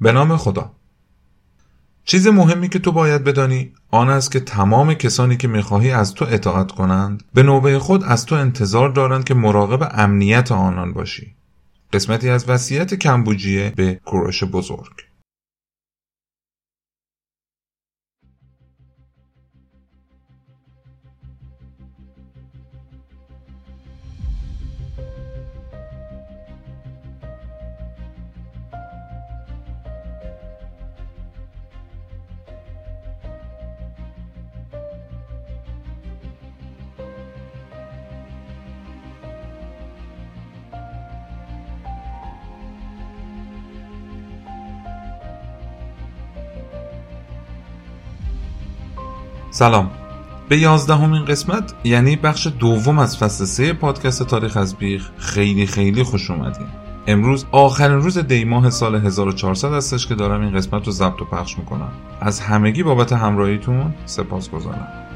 به نام خدا. چیز مهمی که تو باید بدانی آن است که تمام کسانی که می‌خواهی از تو اطاعت کنند به نوبه خود از تو انتظار دارند که مراقب امنیت آنان باشی. قسمتی از وصیت کمبوجیه به کوروش بزرگ. سلام. به یازدهمین قسمت یعنی بخش دوم از فصل سه پادکست تاریخ از بیخ خیلی خیلی خوش اومدین. امروز آخرین روز دیماه سال 1400 هستش که دارم این قسمت رو ضبط و پخش می‌کنم. از همگی بابت همراهیتون سپاس گذارم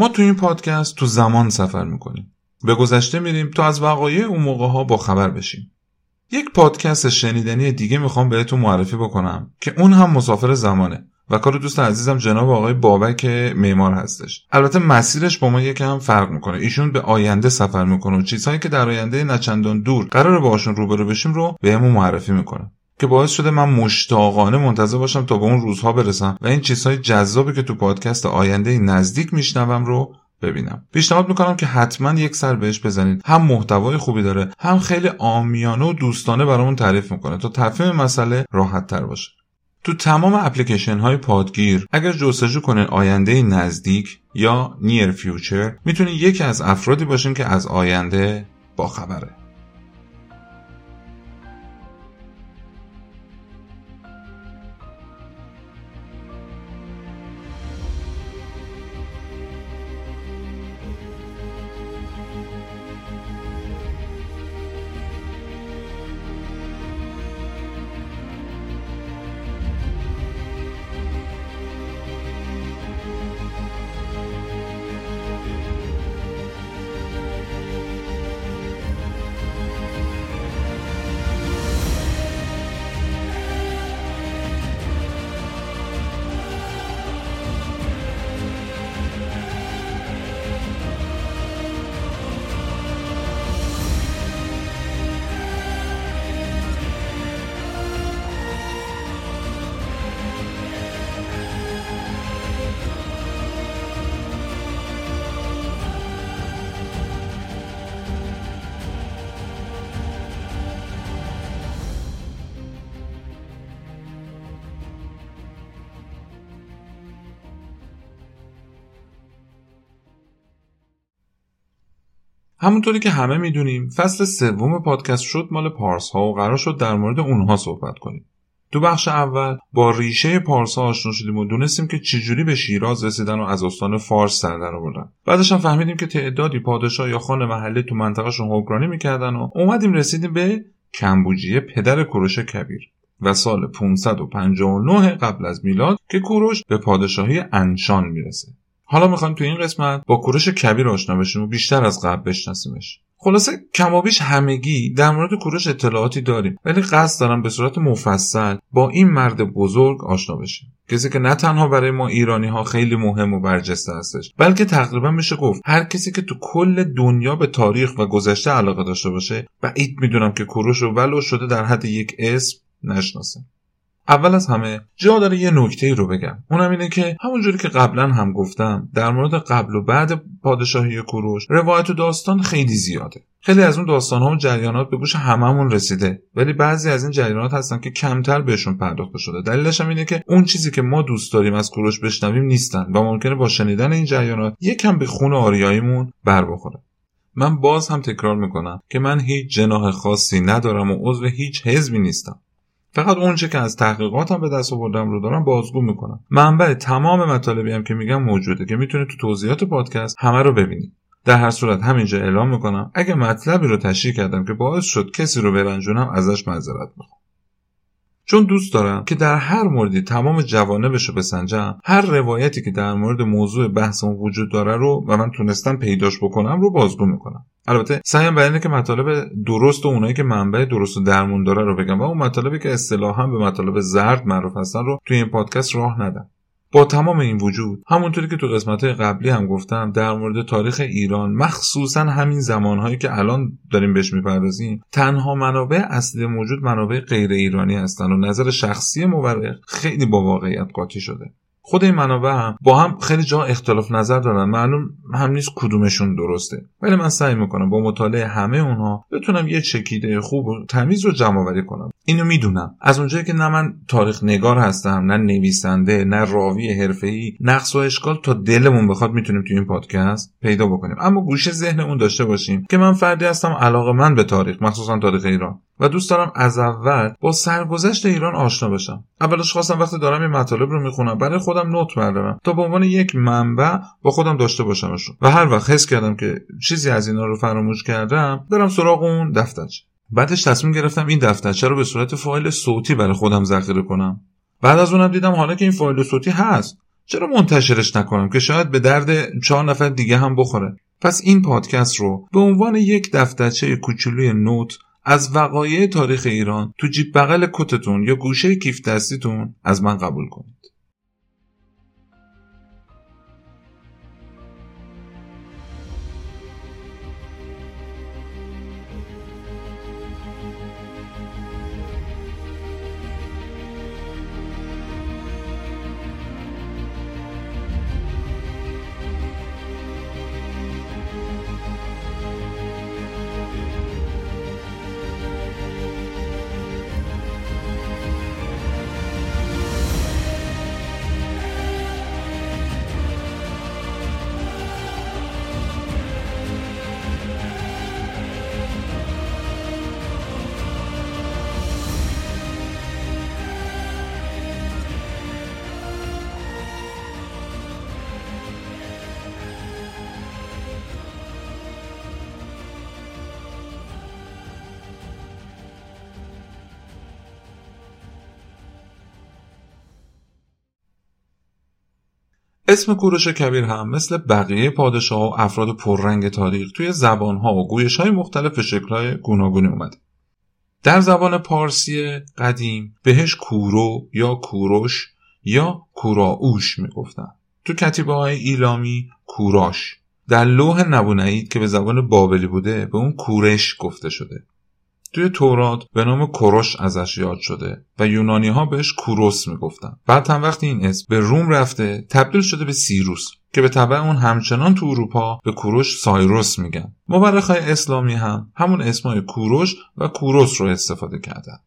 ما تو این پادکست تو زمان سفر می‌کنیم. به گذشته میریم تا از وقایع اون موقع ها با خبر بشیم. یک پادکست شنیدنی دیگه می‌خوام بهتون معرفی بکنم که اون هم مسافر زمانه و کار دوست عزیزم جناب آقای بابک معمار هستش. البته مسیرش با ما یکم فرق می‌کنه. ایشون به آینده سفر می‌کنه و چیزهایی که در آینده نچندان دور قرار باشون روبرو بشیم رو بهمون معرفی می‌کنه. که باعث شده من مشتاقانه منتظر باشم تا به اون روزها برسم و این چیزهای جذابی که تو پادکست آینده نزدیک میشنوم رو ببینم. پیشنهاد می‌کنم که حتما یک سر بهش بزنید. هم محتوای خوبی داره هم خیلی آمیانه و دوستانه برامون تعریف می‌کنه تا تفهیم مسئله راحت تر باشه. تو تمام اپلیکیشن های پادگیر اگر جستجو کنین آینده نزدیک یا نیر فیوچر می‌تونین یکی از افرادی باشین که از آینده باخبره. همونطوری که همه می‌دونیم فصل سوم پادکست شد مال پارس ها و قرار شد در مورد اونها صحبت کنیم. تو بخش اول با ریشه پارس ها آشنا شدیم و دونستیم که چجوری به شیراز رسیدن و از استان فارس سر در آوردن. بعدش هم فهمیدیم که تعدادی پادشاه یا خان محله تو منطقهشون حکمرانی می‌کردن و اومدیم رسیدیم به کمبوجیه پدر کوروش کبیر و سال 559 قبل از میلاد که کوروش به پادشاهی انشان می‌رسه. حالا می‌خوایم تو این قسمت با کوروش کبیر آشنا بشیم و بیشتر از قبل بشناسیمش. خلاصه کمابیش همگی در مورد کوروش اطلاعاتی داریم ولی قصد دارم به صورت مفصل با این مرد بزرگ آشنا بشیم. کسی که نه تنها برای ما ایرانی ها خیلی مهم و برجسته هستش بلکه تقریبا میشه گفت هر کسی که تو کل دنیا به تاریخ و گذشته علاقه داشته باشه بعید می‌دونم که کوروش رو ولو شده در حد یک اسم نشناسه. اول از همه جا داره یه نکته رو بگم. اونم اینه که همونجوری که قبلا هم گفتم در مورد قبل و بعد پادشاهی کوروش روایت و داستان خیلی زیاده. خیلی از اون داستان ها و جریانات به گوش هممون رسیده. ولی بعضی از این جریانات هستن که کمتر بهشون پرداخته شده. دلیلش هم اینه که اون چیزی که ما دوست داریم از کوروش بشنویم نیستن و ممکنه با شنیدن این جریانات یکم به خون آریاییمون بر بخوره. من باز هم تکرار می‌کنم که من هیچ جناح خاصی ندارم و عضو هیچ حزبی نیستم. فقط اونچه که از تحقیقاتم به دست آوردم رو دارم بازگو می‌کنم. منبع تمام مطالبی هم که میگم موجوده که می‌تونید تو توضیحات پادکست همه رو ببینید. در هر صورت همینجا اعلام می‌کنم. اگه مطلبی رو تشریح کردم که باعث شد کسی رو برنجونم ازش معذرت می‌خوام. چون دوست دارم که در هر موردی تمام جوانبش رو بسنجم هر روایتی که در مورد موضوع بحثمون وجود داره رو و من تونستم پیداش بکنم رو بازگو می‌کنم. البته سعیم بر اینه که مطالب درست و اونایی که منبع درست و درمون داره رو بگم. و اون مطالبی که اصطلاحا به مطالب زرد معروف هستن رو توی این پادکست راه ندم. با تمام این وجود همونطوری که تو قسمت قبلی هم گفتم در مورد تاریخ ایران مخصوصا همین زمانهایی که الان داریم بهش می‌پردازیم تنها منابع اصلی موجود منابع غیر ایرانی هستن و نظر شخصی مورخ خیلی با واقعیت قاطی شده. خود این منابع هم با هم خیلی جا اختلاف نظر دارن. معلوم هم نیست کدومشون درسته. ولی من سعی می‌کنم با مطالعه همه اونها بتونم یه چکیده خوب و تمیز رو جمع آوری کنم. اینو می‌دونم. از اونجایی که نه من تاریخ نگار هستم نه نویسنده نه راوی حرفه‌ای نقص و اشکال تا دلمون بخواد می‌تونیم تو این پادکست پیدا بکنیم. اما گوشه ذهنمون داشته باشیم که من فردی هستم علاقه من به تاریخ مخصوصا تاریخ ایران. و دوست دارم از اول با سرگذشت ایران آشنا بشم. اولش خواستم وقتی دارم این مطالب رو می‌خونم برای خودم نوت بردارم تا به عنوان یک منبع با خودم داشته باشمشون. و هر وقت حس کردم که چیزی از اینا رو فراموش کردم برم سراغ اون دفترچه. بعدش تصمیم گرفتم این دفترچه رو به صورت فایل صوتی برای خودم ذخیره کنم. بعد از اونم دیدم حالا که این فایل صوتی هست. چرا منتشرش نکنم که شاید به درد چهار نفر دیگه هم بخوره؟ پس این پادکست رو به عنوان یک دفترچه کوچولوی نوت از وقایع تاریخ ایران تو جیب بغل کتتون یا گوشه کیف دستیتون از من قبول کنید. اسم کوروش کبیر هم مثل بقیه پادشاه و افراد پررنگ تاریخ توی زبانها و گویش های مختلف و شکلهای گوناگونی اومده. در زبان پارسی قدیم بهش کورو یا کوروش یا کوراوش می‌گفتن. تو کتیبه های ایلامی کوراش. در لوح نبونعید که به زبان بابلی بوده به اون کورش گفته شده. توی تورات به نام کوروش ازش یاد شده و یونانی ها بهش کوروس می‌گفتن. بعد هم وقتی این اسم به روم رفته تبدیل شده به سیروس که به طبع اون همچنان تو اروپا به کوروش سایروس میگن. مورخ اسلامی هم همون اسمای کوروش و کوروس رو استفاده کردن.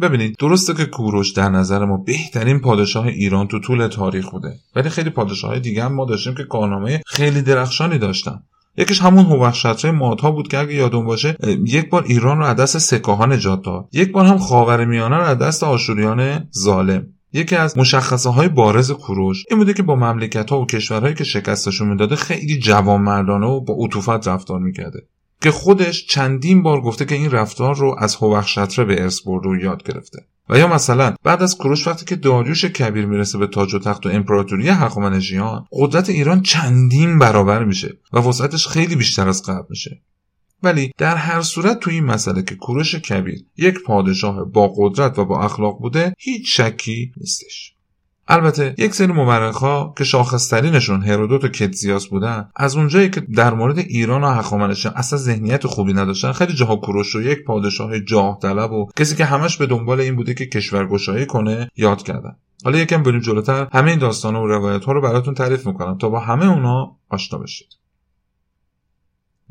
ببینید درسته که کوروش در نظر ما بهترین پادشاه ایران تو طول تاریخ بوده ولی خیلی پادشاه دیگه هم ما داشتیم که کارنامه خیلی درخشانی داشتن. یکیش همون هوخشترهای مادها بود که اگه یادون باشه یک بار ایران رو از دست سکاها نجات داد. یک بار هم خاور میانه رو از دست آشوریان ظالم. یکی از مشخصه های بارز کوروش این بوده که با مملکت ها و کشورهایی که شکستشون می‌داده خیلی جوان مردانه و با عطوفت رفتار می‌کرده. که خودش چندین بار گفته که این رفتار رو از هوخشتره به ارث برده و یاد گرفته. و یا مثلا بعد از کوروش وقتی که داریوش کبیر می‌رسه به تاج و تخت و امپراتوری هخامنشیان قدرت ایران چندین برابر میشه و وسعتش خیلی بیشتر از قبل میشه. ولی در هر صورت تو این مسئله که کوروش کبیر یک پادشاه با قدرت و با اخلاق بوده هیچ شکی نیستش. البته یک سری ها که شاخصترینشون هرودوت و کتزیاس بودن از اونجایی که در مورد ایران و هخامنشیان اصلا ذهنیت خوبی نداشتن خیلی جاها کوروش رو یک پادشاه جاه طلب و کسی که همش به دنبال این بوده که کشورگشایی کنه یاد کردن. حالا یکم بریم جلوتر همه این داستان و روایت ها رو براتون تعریف می‌کنم تا با همه اونا آشنا بشید.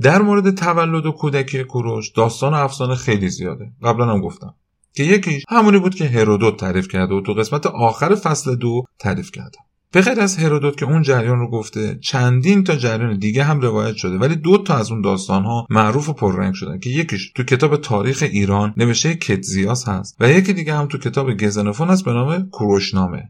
در مورد تولد و کودکی کوروش داستان و افسانه خیلی زیاده. قبلا هم گفتم. که یکیش همونی بود که هرودوت تعریف کرده و تو قسمت آخر فصل دو تعریف کردم به غیر از هرودوت که اون جریان رو گفته چندین تا جریان دیگه هم روایت شده ولی دو تا از اون داستان ها معروف و پررنگ شدن که یکیش تو کتاب تاریخ ایران نوشته کتزیاس هست و یکی دیگه هم تو کتاب گزنفون هست به نام کوروشنامه.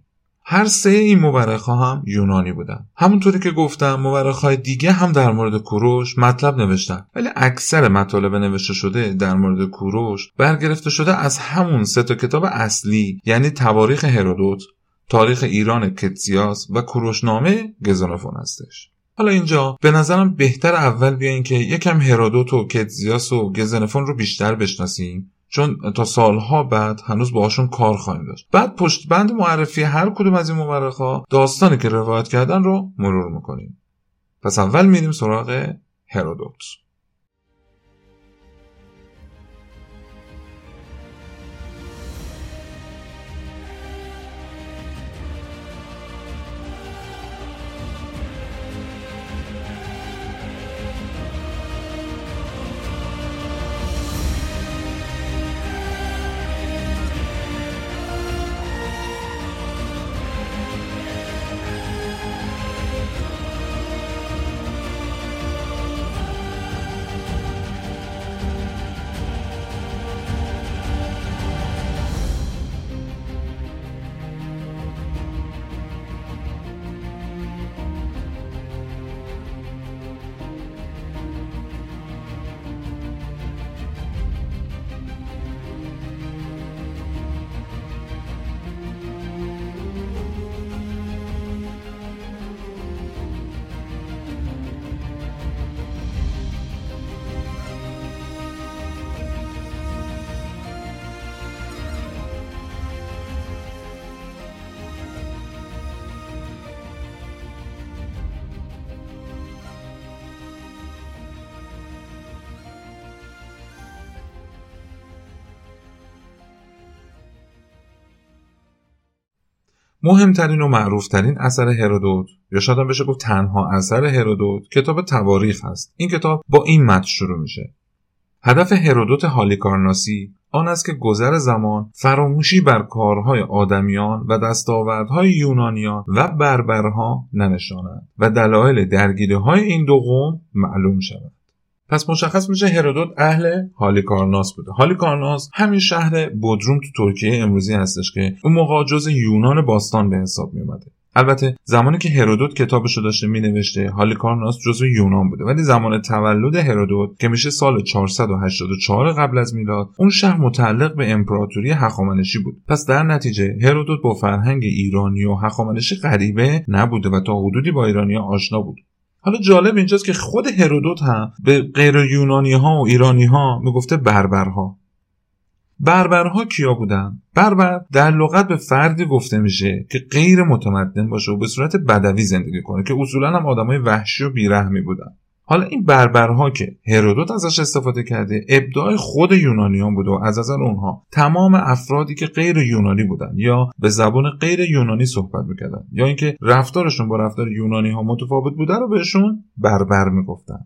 هر سه این مورخ هم یونانی بودن. همونطوری که گفتم مورخ های دیگه هم در مورد کوروش مطلب نوشتن. ولی اکثر مطالب نوشته شده در مورد کوروش برگرفته شده از همون سه تا کتاب اصلی یعنی تواریخ هرودوت تاریخ ایران کتسیاس و کوروشنامه گزانفون هستش. حالا اینجا به نظرم بهتر اول بیاین که یکم هرودوت و کتزیاس و گزنفون رو بیشتر بشناسیم. چون تا سالها بعد هنوز باهاشون کار خواهیم داشت. بعد پشت بند معرفی هر کدوم از این مورخا داستانی که روایت کردن رو مرور می‌کنیم. پس اول میریم سراغ هرودوت. مهمترین و معروفترین اثر هرودوت یا شاید بشه گفت تنها اثر هرودوت کتاب تواریخ هست. این کتاب با این متن شروع میشه. هدف هرودوت هالیکارناسی آن است که گذر زمان فراموشی بر کارهای آدمیان و دستاوردهای یونانیان و بربرها ننشاند و دلایل درگیری های این دو قوم معلوم شود پس مشخص میشه هرودوت اهل هالیکارناس بوده. هالیکارناس همین شهر بودروم تو ترکیه امروزی هستش که اون موقع جز یونان باستان به حساب میومده البته زمانی که هرودوت کتابش رو داشته مینوشته هالیکارناس جزو یونان بوده. ولی زمان تولد هرودوت که میشه سال 484 قبل از میلاد اون شهر متعلق به امپراتوری هخامنشی بود. پس در نتیجه هرودوت با فرهنگ ایرانی و هخامنشی غریبه نبوده و تا حدودی با ایرانی آشنا بود. حالا جالب اینجاست که خود هرودوت هم به غیر یونانی ها و ایرانی ها می‌گفته بربرها بربرها کیا بودن؟ بربر در لغت به فردی گفته میشه که غیر متمدن باشه و به صورت بدوی زندگی کنه که اصولا هم آدمای وحشی و بیرحمی بودن حالا این بربرها که هرودوت ازش استفاده کرده ابداع خود یونانیان بوده و از نظر اونها تمام افرادی که غیر یونانی بودن یا به زبان غیر یونانی صحبت می‌کردن یا اینکه رفتارشون با رفتار یونانی ها متفاوت بوده رو بهشون بربر می‌گفتن.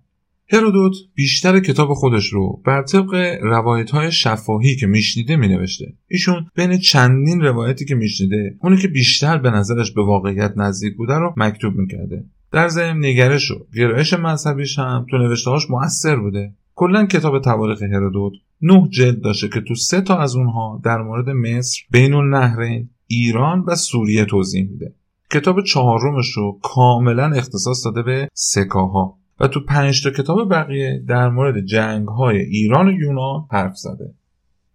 هرودوت بیشتر کتاب خودش رو بر طبق روایت های شفاهی که میشنیده مینوشته. ایشون بین چندین روایتی که میشنیده اونی که بیشتر به نظرش به واقعیت نزدیک بوده رو مکتوب می‌کرده. در ضمن نگرش و گرایش مذهبیش هم تو نوشتهاش مؤثر بوده. کلا کتاب تواریخ هرودوت نه جلد داشته که تو سه تا از اونها در مورد مصر بین النهرین ایران و سوریه توضیح میده. کتاب چهارمش رو کاملا اختصاص داده به سکاها و تو پنج تا کتاب بقیه در مورد جنگ های ایران و یونان حرف زده.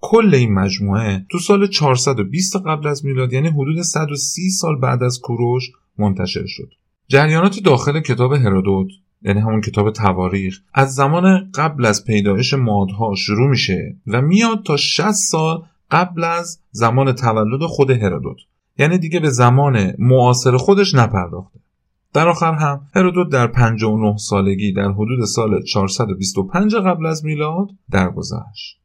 کل این مجموعه تو سال 420 قبل از میلاد یعنی حدود 130 سال بعد از کوروش منتشر شد. جریانات داخل کتاب هرودوت یعنی همون کتاب تواریخ از زمان قبل از پیدایش مادها شروع میشه و میاد تا 60 سال قبل از زمان تولد خود هرودوت. یعنی دیگه به زمان معاصر خودش نپرداخته. در آخر هم هرودوت در 59 سالگی در حدود سال 425 قبل از میلاد درگذشت.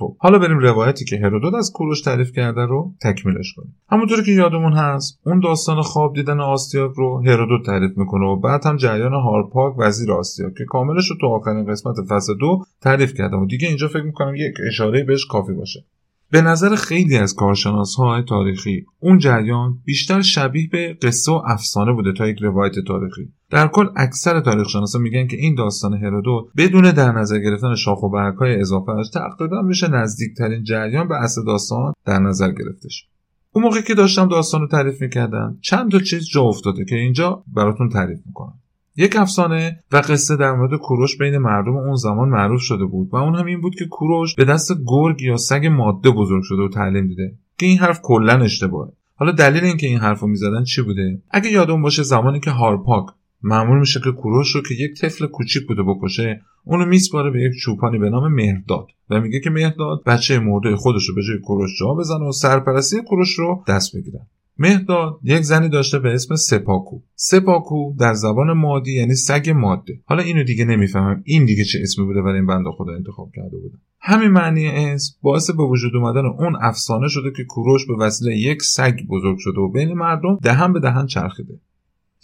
خب حالا بریم روایتی که هرودوت از کوروش تعریف کرده رو تکمیلش کنیم. همونطوری که یادمون هست اون داستان خواب دیدن آستیاک رو هرودوت تعریف می‌کنه و بعد هم جریان هارپاک وزیر آستیاک که کاملش رو تو آخرین قسمت فصل دو تعریف کردم و دیگه اینجا فکر می‌کنم یک اشاره بهش کافی باشه. به نظر خیلی از کارشناس های تاریخی اون جریان بیشتر شبیه به قصه و افسانه بوده تا یک روایت تاریخی. در کل اکثر تاریخ شناسا میگن که این داستان هرودوت بدون در نظر گرفتن شاخ و برگ های اضافه تقریبا میشه نزدیکترین جریان به اصل داستان در نظر گرفتش. اون موقع که داشتم داستان رو تعریف می‌کردم چند تا چیز جا افتاده که اینجا براتون تعریف می‌کنم. یک افسانه و قصه در مورد کوروش بین مردم اون زمان معروف شده بود و اون هم این بود که کوروش به دست گرگ یا سگ ماده بزرگ شده و تعلیم دیده که این حرف کلا اشتباهه. حالا دلیل اینکه این حرف رو می‌زدن چی بوده؟ اگه یادون باشه زمانی که هارپاک معمول میشه که کوروش رو که یک طفل کوچیک بوده بکشه اونو میسپاره به یک چوپانی به نام مهرداد و میگه که مهرداد بچه مرده خودش رو به جای کوروش جا بزنه و سرپرستی کوروش رو دست بگیره مهداد یک زنی داشته به اسم سپاکو. سپاکو در زبان مادی یعنی سگ ماده. حالا اینو دیگه نمی‌فهمم. این دیگه چه اسمی بوده برای این بنده خدا انتخاب کرده بوده. همین معنی اسم باعث به وجود اومدن اون افسانه شده که کوروش به وسیله یک سگ بزرگ شده و بین مردم دهن به دهن چرخیده.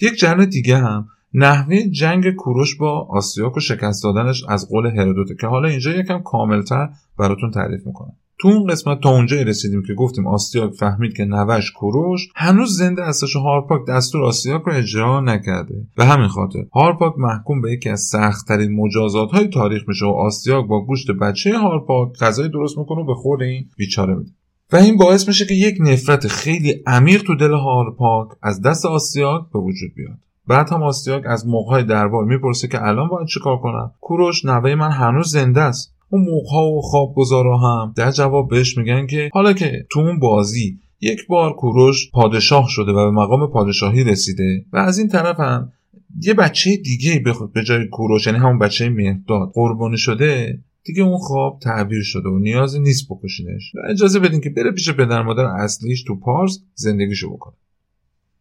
یک جرن دیگه هم. نحوه جنگ کوروش با آسیاک و شکست دادنش از قول هرودوته که حالا اینجا یکم کاملتر براتون تعریف می‌کنم. تو اون قسمت تا اونجایی رسیدیم که گفتیم آسیاک فهمید که نوش کوروش هنوز زنده هستش و هارپاک دستور آسیاک رو اجرا نکرده. به همین خاطر هارپاک محکوم به یکی از سختترین مجازات های تاریخ میشه و آسیاک با گوشت بچه هارپاک غذای درست می‌کنه و به خورد این بیچاره میده. و این باعث میشه که یک نفرت خیلی عمیق تو دل هارپاک از دست آسیاک به وجود بیاد. بعد هم آسیاک از موقعهای دربار می‌پرسه که الان باید چیکار کنم؟ کوروش نوه من هنوز زنده است. اون موقع و خوابگزارا هم. در جواب بهش میگن که حالا که تو اون بازی یک بار کوروش پادشاه شده و به مقام پادشاهی رسیده و از این طرف هم یه بچه دیگه به جای کوروش یعنی همون بچه مهداد قربانی شده دیگه اون خواب تعبیر شده و نیازی نیست بکشینش. و اجازه بدین که بره پیش پدر مادر اصلیش تو پارس زندگیشو بکنه.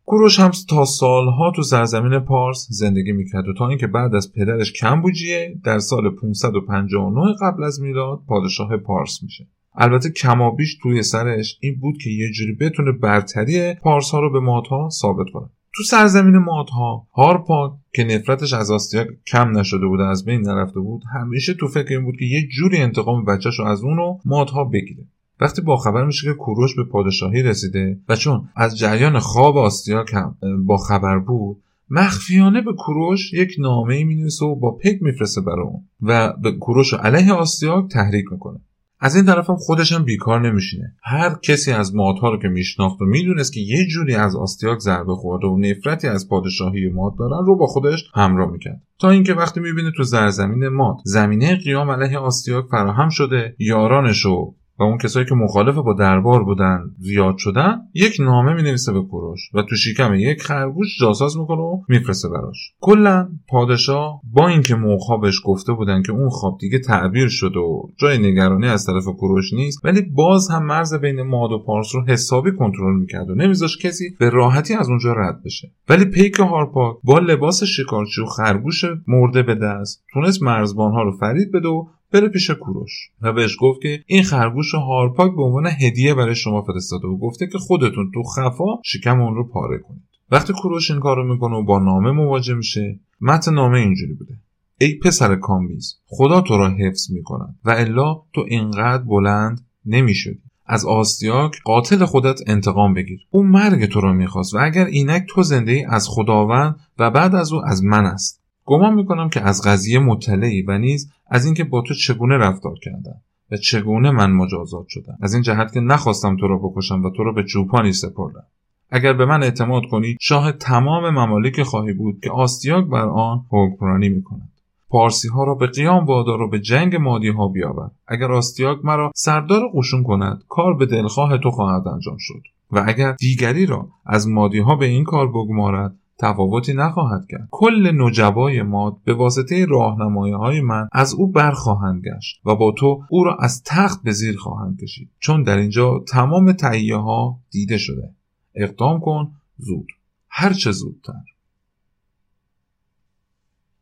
کوروش هم تا سالها تو سرزمین پارس زندگی می‌کرد و تا اینکه بعد از پدرش کمبوجیه در سال 559 قبل از میلاد پادشاه پارس میشه. البته کمابیش توی سرش این بود که یه جوری بتونه برتری پارس ها رو به مادها ثابت کنه. تو سرزمین مادها. هارپاک که نفرتش از آستیاک کم نشده بود از بین نرفته بود همیشه تو فکر این بود که یه جوری انتقام بچهش از اونو مادها بگیره. وقتی باخبر میشه که کوروش به پادشاهی رسیده و چون از جریان خواب آستیاک هم با خبر بود مخفیانه به کوروش یک نامه ای و با پک میفرسته برای اون و به کوروش علیه آستیاک تحریک می‌کنه. از این طرف خودش هم بیکار نمیشینه. هر کسی از مادها رو که میشناخت و می‌دونست که یه جوری از آستیاک ضربه خورده و نفرتی از پادشاهی ماد دارن رو با خودش همراه می‌کرد. تا اینکه وقتی می‌بینه تو زرزمین ماد زمینه قیام علیه آستیاک فراهم شده یارانش و اون کسایی که مخالف با دربار بودن زیاد شدن یک نامه می نویسه به کوروش و تو شکم یک خرگوش جاساز می‌کنه و میفرسته براش. کلا پادشاه با اینکه موقعا بهش گفته بودن که اون خواب دیگه تعبیر شده و جای نگرانی از طرف کوروش نیست ولی باز هم مرز بین ماد و پارس رو حسابی کنترل می‌کرد و نمیذاش کسی به راحتی از اونجا رد بشه. ولی پیک هارپاک با لباس شکارچی و خرگوش مرده به دست تونست مرزبانها رو فرید بده و بره پیش کوروش. و بهش گفت که این خرگوش هارپاک به عنوان هدیه برای شما فرستاده و گفته که خودتون تو خفا شکم اون رو پاره کنید. وقتی کوروش این کارو می‌کنه و با نامه مواجه میشه متن نامه اینجوری بوده. ای پسر کامبیز خدا تو را حفظ می‌کند و الا تو اینقدر بلند نمی‌شدی. از آستیاک قاتل خودت انتقام بگیر. او مرگ تو را می‌خواست و اگر اینک تو زنده ای از خداوند و بعد از او از من است. گمان می‌کنم که از قضیه مطلعی و نیز از اینکه با تو چگونه رفتار کردم و چگونه من مجازات شدم. از این جهت که نخواستم تو را بکشم و تو را به چوپانی سپردم. اگر به من اعتماد کنی شاه تمام ممالک خواهی بود که آستیاک بر آن حکمرانی می‌کند. پارسی ها را به قیام وادار و به جنگ مادی ها بیاور. اگر آستیاک مرا سردار قشون کند کار به دلخواه تو خواهد انجام شد. و اگر دیگری را از مادی ها به این کار بگمارد تفاوتی نخواهد کرد. کل نجبای ماد به واسطه راهنمایی های من از او برخواهند گشت و با تو او را از تخت به زیر خواهند کشید. چون در اینجا تمام تهیه ها دیده شده. اقدام کن زود. هرچه زودتر.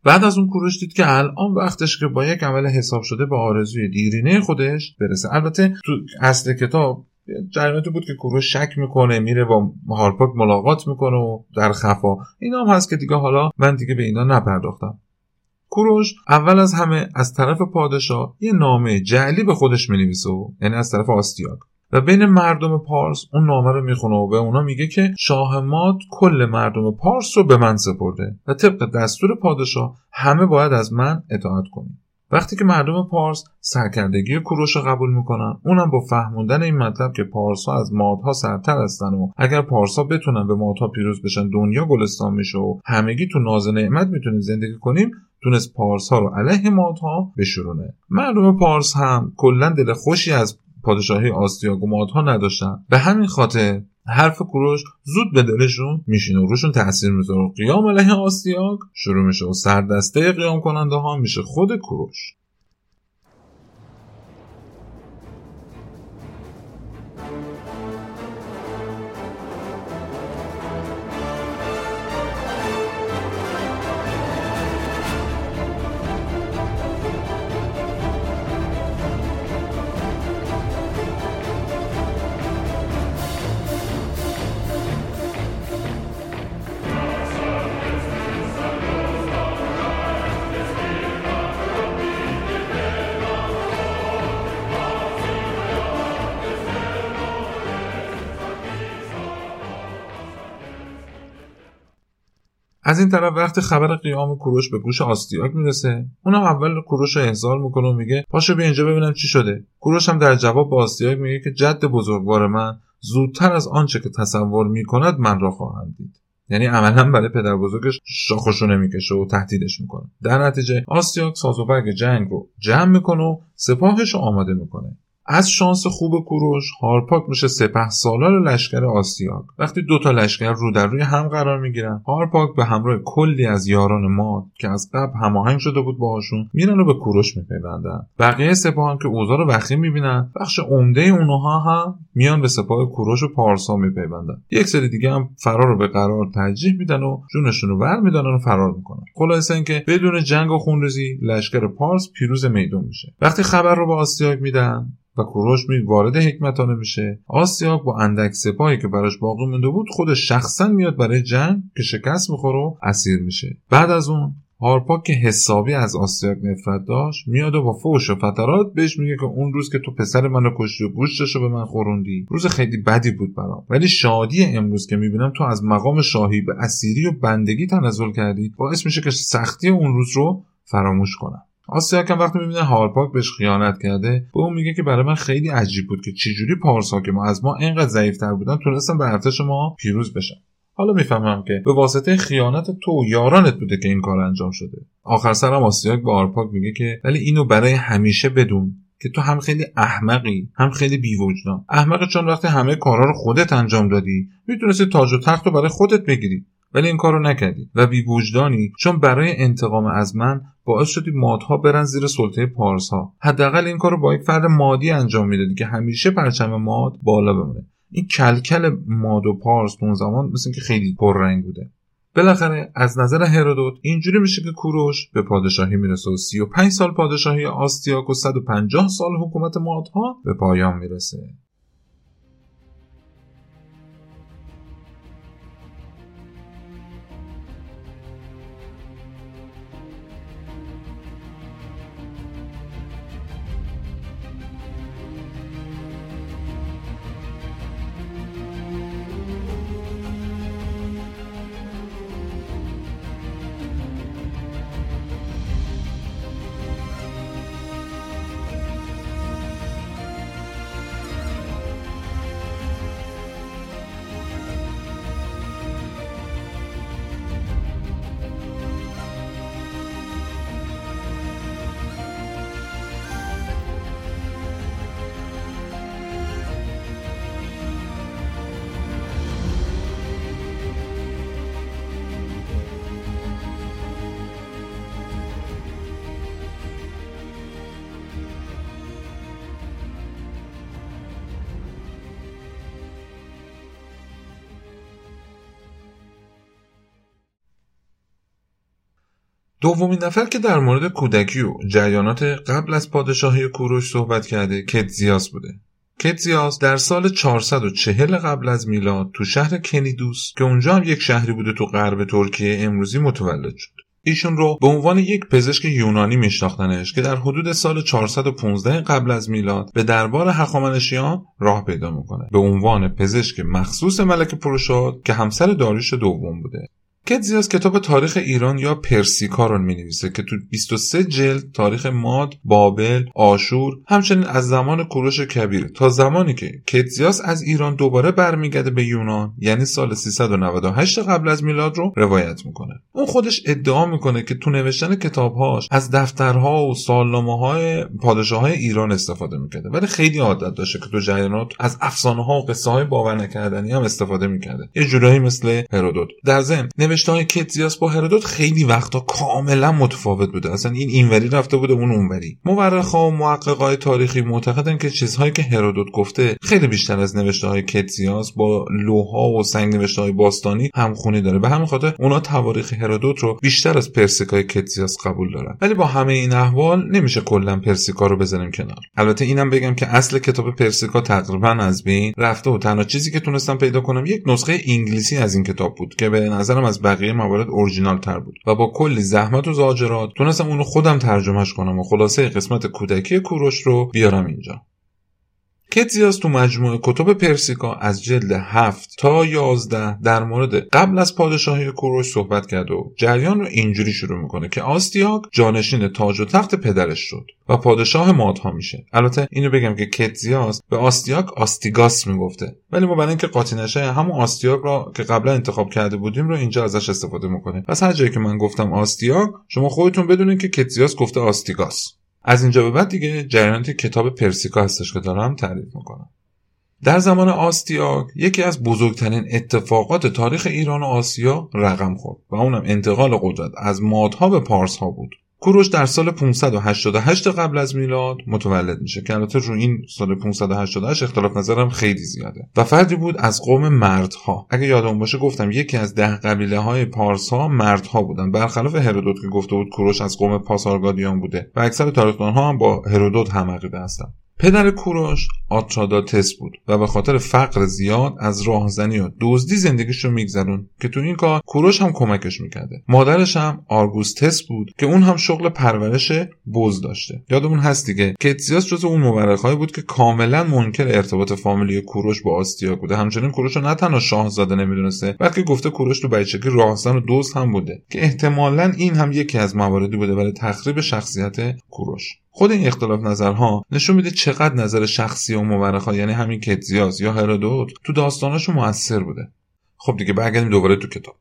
بعد از اون کوروش دید که الان وقتش که با یک عمل حساب شده به آرزوی دیرینه خودش برسه. البته تو اصل کتاب جریاناتی بود که کوروش شک می‌کنه میره با هارپاک ملاقات می‌کنه و در خفا. اینا هم هست که دیگه حالا من دیگه به اینا نپرداختم. کوروش اول از همه از طرف پادشاه یه نامه جعلی به خودش می‌نویسه یعنی از طرف آستیاک. و بین مردم پارس اون نامه رو می‌خونه و به اونا میگه که شاه ماد کل مردم پارس رو به من سپرده و طبق دستور پادشاه همه باید از من اطاعت کنیم وقتی که مردم پارس سرکردگی کوروش رو قبول می‌کنن اونم با فهموندن این مطلب که پارس ها از مادها سرتر هستن و اگر پارس ها بتونن به مادها پیروز بشن دنیا گلستان میشه و همگی تو ناز نعمت می‌تونیم زندگی کنیم تونست پارس ها رو علیه مادها بشورونه. مردم پارس هم کلا دل خوشی از پادشاهی آستیاگ و مادها نداشتن. به همین خاطر حرف کوروش زود به دلشون میشینه و روشون تاثیر می‌ذاره. قیام علیه آستیاگ شروع میشه و سردسته قیام کننده ها میشه خود کوروش. از این طرف وقتی خبر قیام کوروش به گوش آستیاک می‌رسه اونم اول کوروش رو احضار می‌کنه و میگه پاشو بیا اینجا ببینم چی شده. کوروش هم در جواب با آستیاک میگه که جد بزرگوار من زودتر از آنچه که تصور می‌کند من را خواهند دید. یعنی عملا برای پدر بزرگش شاخشونه می‌کشه و تهدیدش می‌کنه. در نتیجه آستیاک ساز و برگ جنگ رو جمع می‌کنه و سپاهش رو آماده می‌کنه. از شانس خوب کوروش هارپاک میشه سپه سالار لشکر آسیاک وقتی دوتا لشکر رو در روی هم قرار می‌گیرن هارپاک به همراه کلی از یاران ماد که از قبل هماهنگ شده بود باهاشون میرن و به کوروش میپیوندن. بقیه سپاه هم که اوضاع رو وخیم می‌بینن بخش عمده اونها هم میان به سپاه کوروش و پارسا میپیوندن. یک سری دیگه هم فرار رو به قرار ترجیح میدن و جونشون رو ور می‌دانن و فرار می‌کنن. خلاصه اینکه بدون جنگ و خونریزی لشکر پارس پیروز میدون میشه. وقتی خبر رو به آسیاک میدن و کوروش می وارد حکمتانه میشه. آسیاک با اندک سپاهی که براش باقی مونده بود خودش شخصا میاد برای جنگ که شکست می‌خوره و اسیر میشه. بعد از اون هارپاک که حسابی از آسیاک نفرت داشت میاد و با فوش و فترات بهش میگه که اون روز که تو پسر منو کشتی و گوشتشو به من خوروندی. روز خیلی بدی بود برام. ولی شادی امروز که می‌بینم تو از مقام شاهی به اسیری و بندگی تنزل کردی باعث میشه که سختی اون روز رو فراموش کنم. آسیاک هم وقتی می‌بینه هارپاک بهش خیانت کرده به اون میگه که برای من خیلی عجیب بود که چجوری پارسا که ما از ما اینقدر ضعیفتر بودن تونستن به ارتش ما پیروز بشن. حالا می‌فهمم که به واسطه خیانت تو و یارانت بوده که این کار انجام شده. آخر سرم آسیاک به هارپاک میگه که ولی اینو برای همیشه بدون که تو هم خیلی احمقی هم خیلی بیوجدان. احمق چون وقتی همه کارا رو خودت انجام دادی می‌تونستی تاج و تخت رو برای خودت بگیری. ولی این کارو نکردی. و بی وجدانی چون برای انتقام از من باعث شدی مادها برن زیر سلطه پارس ها حداقل این کارو با یک فرد مادی انجام می‌دادی که همیشه پرچم ماد بالا بمونه. این کلکل ماد و پارس اون زمان مثل که خیلی پررنگ بوده. بالاخره از نظر هرودوت اینجوری میشه که کوروش به پادشاهی می‌رسه و 35 سال پادشاهی آستیاک و 150 سال حکومت مادها به پایان می‌رسه. دومین نفر که در مورد کودکی و جریانات قبل از پادشاهی کوروش صحبت کرده کتزیاس بوده. کتزیاس در سال 440 قبل از میلاد تو شهر کنیدوس که اونجا هم یک شهری بوده تو غرب ترکیه امروزی متولد شد. ایشون رو به عنوان یک پزشک یونانی میشناختنش که در حدود سال 415 قبل از میلاد به دربار هخامنشیان راه پیدا می‌کنه. به عنوان پزشک مخصوص ملک پروشاد که همسر داریوش دوم بوده. کتزیاس کتاب تاریخ ایران یا پرسیکا رو می نویسه که تو 23 جلد تاریخ ماد، بابل، آشور همچنین از زمان کوروش کبیر تا زمانی که کتزیاس از ایران دوباره برمیگرده به یونان یعنی سال 398 قبل از میلاد رو روایت می‌کنه. اون خودش ادعا می‌کنه که تو نوشتن کتابهاش از دفترها و سالنامه های پادشاه های ایران استفاده می‌کرده. ولی خیلی عادت داشته که تو جریانات از افسانه ها و قصه های باور نکردنی هم استفاده می‌کرده. یه جورایی مثل هرودوت. در ضمن نوشته های کتزیاس با هرودوت خیلی وقتا کاملا متفاوت بوده. اصلا این اینوری رفته بوده اون اونوری. مورخا و محققای تاریخی معتقدن که چیزهایی که هرودوت گفته خیلی بیشتر از نوشته های کتزیاس با لوها و سنگ نوشته های باستانی همخونی داره. به همین خاطر اونا تواریخ هرودوت رو بیشتر از پرسیکای کتزیاس قبول دارن. ولی با همه این احوال نمیشه کلا پرسیکا رو بزنیم کنار. البته اینم بگم که اصل کتاب پرسیکا تقریبا از بین رفته و تنها چیزی که تونستم پیدا کنم یک نسخه انگلیسی از این کتاب بود که به نظرم از بقیه موارد اورجینال تر بود و با کلی زحمت و زاجرات تونستم اونو خودم ترجمهش کنم و خلاصه قسمت کودکی کوروش رو بیارم اینجا. کتزیاس تو مجموعه کتب پرسیکا از جلد 7 تا 11 در مورد قبل از پادشاهی کوروش صحبت کرد و جریان رو اینجوری شروع می‌کنه که آستیاک جانشین تاج و تخت پدرش شد و پادشاه مادها میشه. البته اینو بگم که کتزیاس به آستیاک آستیگاس می‌گفته. ولی ما برای اینکه قاطی نشه همون آستیاک را که قبلا انتخاب کرده بودیم رو اینجا ازش استفاده می‌کنه پس هر جایی که من گفتم آستیاک شما خودتون بدونید که کتزیاس گفته آستیگاس. از اینجا به بعد دیگه جریانات کتاب پرسیکا هستش که دارم تعریف می‌کنم. در زمان آستیاک یکی از بزرگترین اتفاقات تاریخ ایران و آسیا رقم خورد و اونم انتقال قدرت از مادها به پارس ها بود. کوروش در سال 588 قبل از میلاد متولد میشه که البته رو این سال 588 اختلاف نظرم خیلی زیاده. و فردی بود از قوم مردها. اگه یادم باشه گفتم یکی از ده قبیله های پارس ها مردها بودن. برخلاف هرودوت که گفته بود کوروش از قوم پاسارگادیان بوده. و اکثر تاریخدان ها هم با هرودوت هم عقیده هستن. پدر کوروش آتراداتس بود و به خاطر فقر زیاد از راهزنی و دزدی زندگیش رو میگذرون که تو این کار کوروش هم کمکش می‌کرده. مادرش هم آرگوستس بود که اون هم شغل پرورش بز داشته. یادمون هست دیگه کتزیاس جز اون مورخهایی بود که کاملا منکر ارتباط فامیلی کوروش با آستیا بوده. همچنین کوروش رو نه تنها شاهزاده نمی‌دونسته بلکه گفته کوروش تو بچگی راهزن و دزد هم بوده که احتمالا این هم یکی از مواردی بوده برای تخریب شخصیت کوروش. خود این اختلاف نظرها نشون میده چقدر نظر شخصی و مورخا یعنی همین کتزیاس یا هرودوت تو داستاناشو موثر بوده. خب دیگه برگردیم دوباره تو کتاب.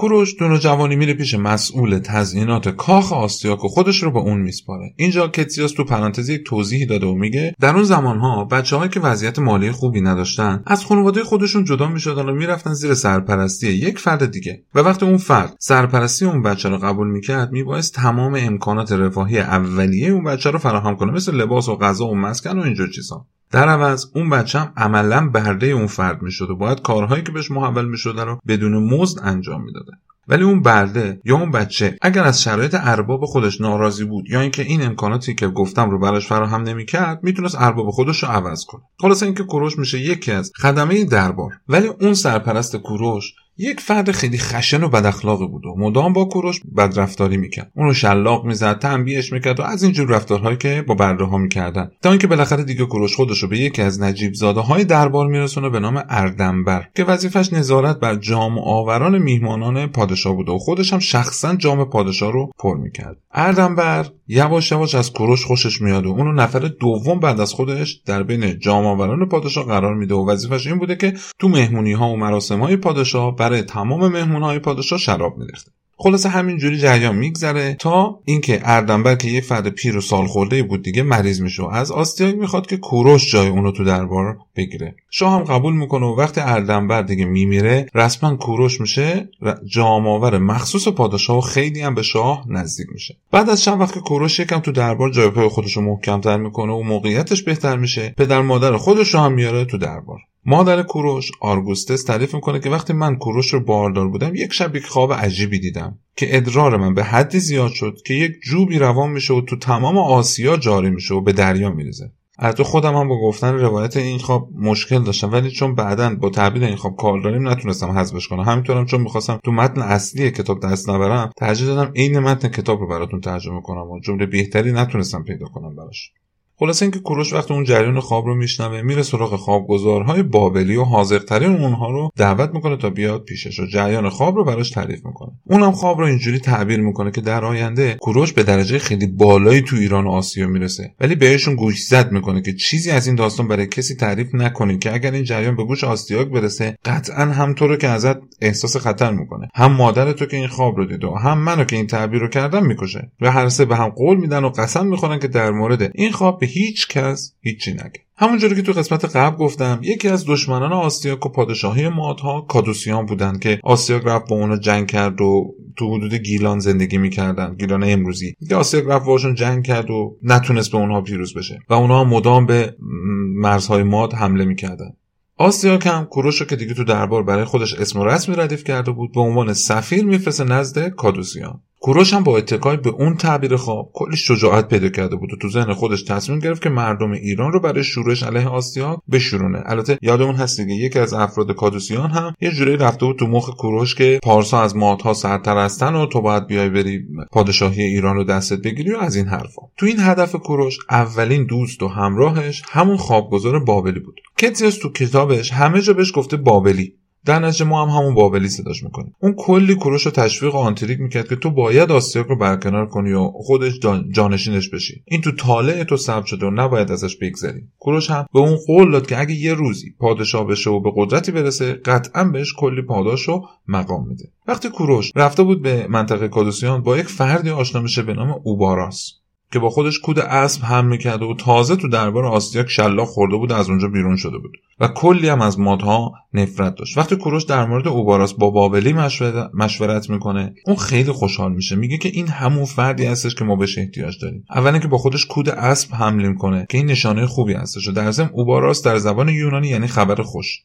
کوروش دونو جوانی میره پیش مسئول تزیینات کاخ آستیاک و خودش رو به اون میسپاره. اینجا کتزیاس تو پرانتز یک توضیحی داده و میگه در اون زمانها بچههایی که وضعیت مالی خوبی نداشتن از خانواده خودشون جدا می‌شدن و می‌رفتن زیر سرپرستی یک فرد دیگه. و وقتی اون فرد سرپرستی اون بچه رو قبول می‌کرد میبایست تمام امکانات رفاهی اولیه اون بچه رو فراهم کنه مثل لباس و غذا و مسکن و اینجور چیزا. در عوض اون بچه عملا برده اون فرد می‌شد و باید کارهایی که بهش محول می‌شده رو بدون مزد انجام می‌داده. ولی اون برده یا اون بچه اگر از شرایط ارباب خودش ناراضی بود یا اینکه این امکاناتی که گفتم رو براش فراهم نمی‌کرد می‌تونست ارباب خودش رو عوض کنه. خلاصه اینکه کوروش میشه یکی از خدمه دربار. ولی اون سرپرست کوروش یک فرد خیلی خشن و بد اخلاقی بود و مدام با کوروش بدرفتاری می‌کرد. اونو شلاق می‌زد تنبیهش می‌کرد و از اینجور رفتارهایی که با برده ها می‌کردن. تا اینکه بالاخره دیگه کوروش خودش رو به یکی از نجیب زاده های دربار میرسونه به نام اردنبر که وظیفش نظارت بر جام آوران میهمانان پادشاه بوده و خودش هم شخصا جام پادشاه رو پر می‌کرد. اردنبر یواش یواش از کوروش خوشش میاد و اونو نفر دوم بعد از خودش در بین جام آوران پادشاه قرار میده و وظیفش این بوده که تو مهمونی ها و مراسم های پادشاه برای تمام مهمون های پادشاه شراب میریخته. خلاصه همینجوری جریان میگذره تا اینکه اردنبر که یه فرد پیر و سال خورده بود دیگه مریض میشه و از آستیاگ می‌خواد که کوروش جای اونو تو دربار بگیره. شاه هم قبول می‌کنه و وقتی اردنبر دیگه میمیره رسما کوروش میشه جاماور مخصوص پادشاه و خیلی هم به شاه نزدیک میشه. بعد از چند وقت که کوروش یکم تو دربار جای پای خودش رو محکمتر می‌کنه و موقعیتش بهتر میشه پدر مادر خودش رو هم میاره تو دربار. مادر کوروش آرگوستس تعریف می‌کنه که وقتی من کوروش رو باردار بودم یک شب یک خواب عجیبی دیدم که ادرار من به حدی زیاد شد که یک جوبی روان میشه و تو تمام آسیا جاری میشه و به دریا میریزه. البته خودم هم با گفتن روایت این خواب مشکل داشتم ولی چون بعدا با تعبیر این خواب کار داریم نتونستم حذفش کنم. همینطورم چون می‌خواستم تو متن اصلی کتاب دست نبرم ترجیح دادم عین متن کتاب رو براتون ترجمه کنم و جمله بهتری نتونستم پیدا کنم براش. خلاصه اینکه کوروش وقتی اون جریان خواب رو میشنوه میره سراغ خوابگزارهای بابلی و حاضرترین اونها رو دعوت می‌کنه تا بیاد پیشش و جریان خواب رو براش تعریف می‌کنه. اونم خواب رو اینجوری تعبیر می‌کنه که در آینده کوروش به درجه خیلی بالایی تو ایران و آسیا می‌رسه. ولی بهشون گوش زد می‌کنه که چیزی از این داستان برای کسی تعریف نکنید که اگر این جریان به گوش آسیاک برسه قطعا هم تو رو که ازت احساس خطر می‌کنه. هم مادر تو که این خواب رو دیده و هم منو که این تعبیر رو کردم می‌کشه. و هر سه به هم قول میدن و قسم می‌خورن که در مورد این خواب هیچ کس هیچی نگه. همونجوری که تو قسمت قبل گفتم یکی از دشمنان آسیاک و پادشاهی مادها کادوسیان بودن که آسیاک رفت با اونا جنگ کرد و تو حدود گیلان زندگی می‌کردن گیلان امروزی. که آسیاک رفت باشون جنگ کرد و نتونست به اونها پیروز بشه. و اونها مدام به مرزهای ماد حمله می‌کردن. آسیاک هم کوروش که دیگه تو دربار برای خودش اسم و رسمی ردیف کرده بود به عنوان سفیر میفرسته نزد کادوسیان. کوروش هم با اتکای به اون تعبیر خواب کلی شجاعت پیدا کرده بود و تو ذهن خودش تصمیم گرفت که مردم ایران رو برای شورش علیه آسیاک بشورونه. البته یادمون هست دیگه یکی از افراد کادوسیان هم یه جوری رفته بود تو مخ کوروش که پارسا از مادها سرتر هستن و تو باید بیای بری پادشاهی ایران رو دستت بگیری و از این حرفا. تو این هدف کوروش اولین دوست و همراهش همون خوابگزار بابلی بود. کتیاس تو کتابش همه جا بهش گفته بابلی. در نتیجه ما هم همون بابلی صداش می‌کنیم اون کلی کوروش رو تشویق و آنتریک می‌کرد که تو باید آسیاک رو برکنار کنی و خودش جانشینش بشی. این تو طالع تو ثبت شده و نباید ازش بگذری. کوروش هم به اون قول داد که اگه یه روزی پادشاه بشه و به قدرتی برسه قطعا بهش کلی پاداش و مقام میده. وقتی کوروش رفته بود به منطقه کادوسیان با یک فردی آشنا میشه به نام اوباراس. که با خودش کود اسب هم می‌کرده و تازه تو دربار آسیاک شلاق خورده بود از اونجا بیرون شده بود و کلی هم از مادها نفرت داشت. وقتی کوروش در مورد اوباراس با بابلی مشورت می‌کنه اون خیلی خوشحال میشه. میگه که این همون فردی هستش که ما بهش احتیاج داریم. اولا که با خودش کود اسب حمله می‌کنه که این نشانه خوبی هستش و در ضمن اوباراس در زبان یونانی یعنی خبر خوش.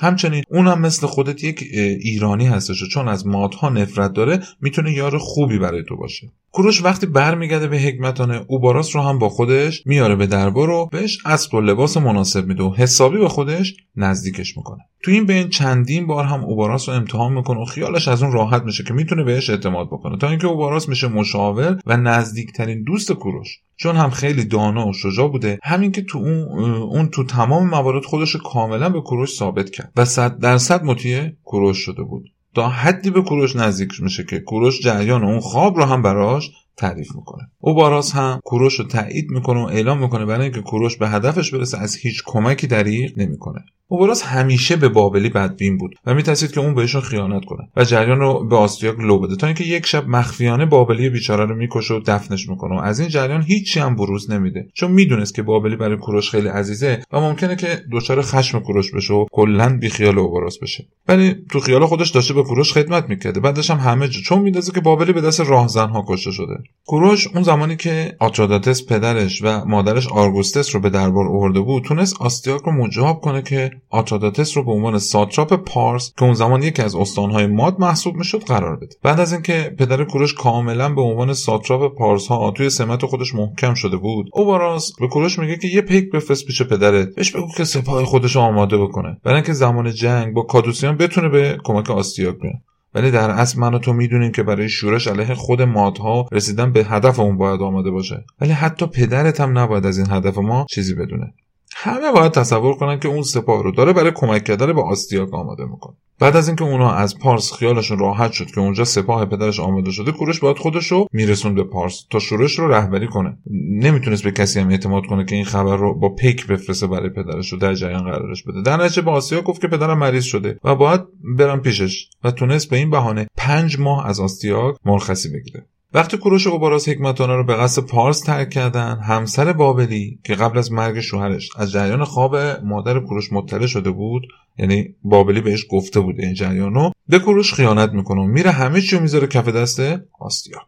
همچنین اون هم مثل خودت یک ایرانی هستش و چون از مادها نفرت داره می‌تونه یار خوبی برای تو باشه. کوروش وقتی برمیگرده به حکمتانه اوباراس رو هم با خودش میاره به دربار و بهش اسب و لباس مناسب میده و حسابی به خودش نزدیکش می‌کنه. تو این بین چندین بار هم اوباراس رو امتحان می‌کنه و خیالش از اون راحت میشه که می‌تونه بهش اعتماد بکنه. تا اینکه اوباراس میشه مشاور و نزدیکترین دوست کوروش. چون هم خیلی دانا و شجاع بوده همین که تو اون, اون تو تمام موارد خودش کاملا به کوروش ثابت کرد. و صد درصد مطیع کوروش شده بود. تا حدی به کوروش نزدیک میشه که کوروش جریان اون خواب رو هم براش تعریف می‌کنه. او باراس هم کوروش رو تایید می‌کنه و اعلام می‌کنه برای اینکه کوروش به هدفش برسه از هیچ کمکی دریغ نمی‌کنه. اوبراس همیشه به بابلی بدبین بود و میترسید که اون بهشون خیانت کنه و جریان رو به آستیاک لو بده تا اینکه یک شب مخفیانه بابلی بیچاره رو می‌کشه و دفنش می‌کنه و از این جریان هیچی هم بروز نمیده. چون می‌دونست که بابلی برای کوروش خیلی عزیزه و ممکنه که دچار خشم کوروش بشه و کلا بیخیال اوبراس بشه. ولی تو خیال خودش داشته به کوروش خدمت می‌کرده. بعدش هم همه جا چون میدازه که بابلی به دست راهزنها کشته شده. کوروش اون زمانی که آتراداتس پدرش و مادرش آرگوستس رو به دربار آورده بود تونست آستیاک رو مجاب کنه که آتراداتس رو به عنوان ساتراپ پارس که اون زمان یکی از استانهای ماد محسوب می‌شد قرار بده. بعد از اینکه پدر کوروش کاملا به عنوان ساتراپ پارس ها توی سمت خودش محکم شده بود اوباراس به کوروش میگه که یه پیک بفرست پیش پدرت بهش بگو که سپاه خودش رو آماده بکنه. برای اینکه زمان جنگ با کادوسیان بتونه به کمک آستیاک بیاد ولی در اصل من و تو می‌دونیم که برای شورش علیه خود مادها رسیدن به هدف اون باید آماده باشه. ولی حتی پدرت هم نباید از این هدف ما چیزی بدونه. همه باید تصور کنن که اون سپاه رو داره برای کمک کردن به آستیاک آماده می‌کنه. بعد از اینکه اونها از پارس خیالشون راحت شد که اونجا سپاه پدرش آماده شده کوروش باید خودش رو میرسون به پارس تا شورش رو رهبری کنه. نمی‌تونست به کسی هم اعتماد کنه که این خبر رو با پیک بفرسته برای پدرش رو در جریان قرارش بده. در نتیجه به آسیا گفت که پدرم مریض شده و باید برم پیشش و تونست به این بهانه پنج ماه از آستیاک مرخصی بگیره. وقتی کوروش اوباراس حکمتانه رو به قصد پارس ترک کردن همسر بابلی که قبل از مرگ شوهرش از جریان خواب مادر کوروش مطلع شده بود یعنی بابلی بهش گفته بود این جریان رو به کوروش خیانت می‌کنه و میره همه چی می‌ذاره کف دست آستیا.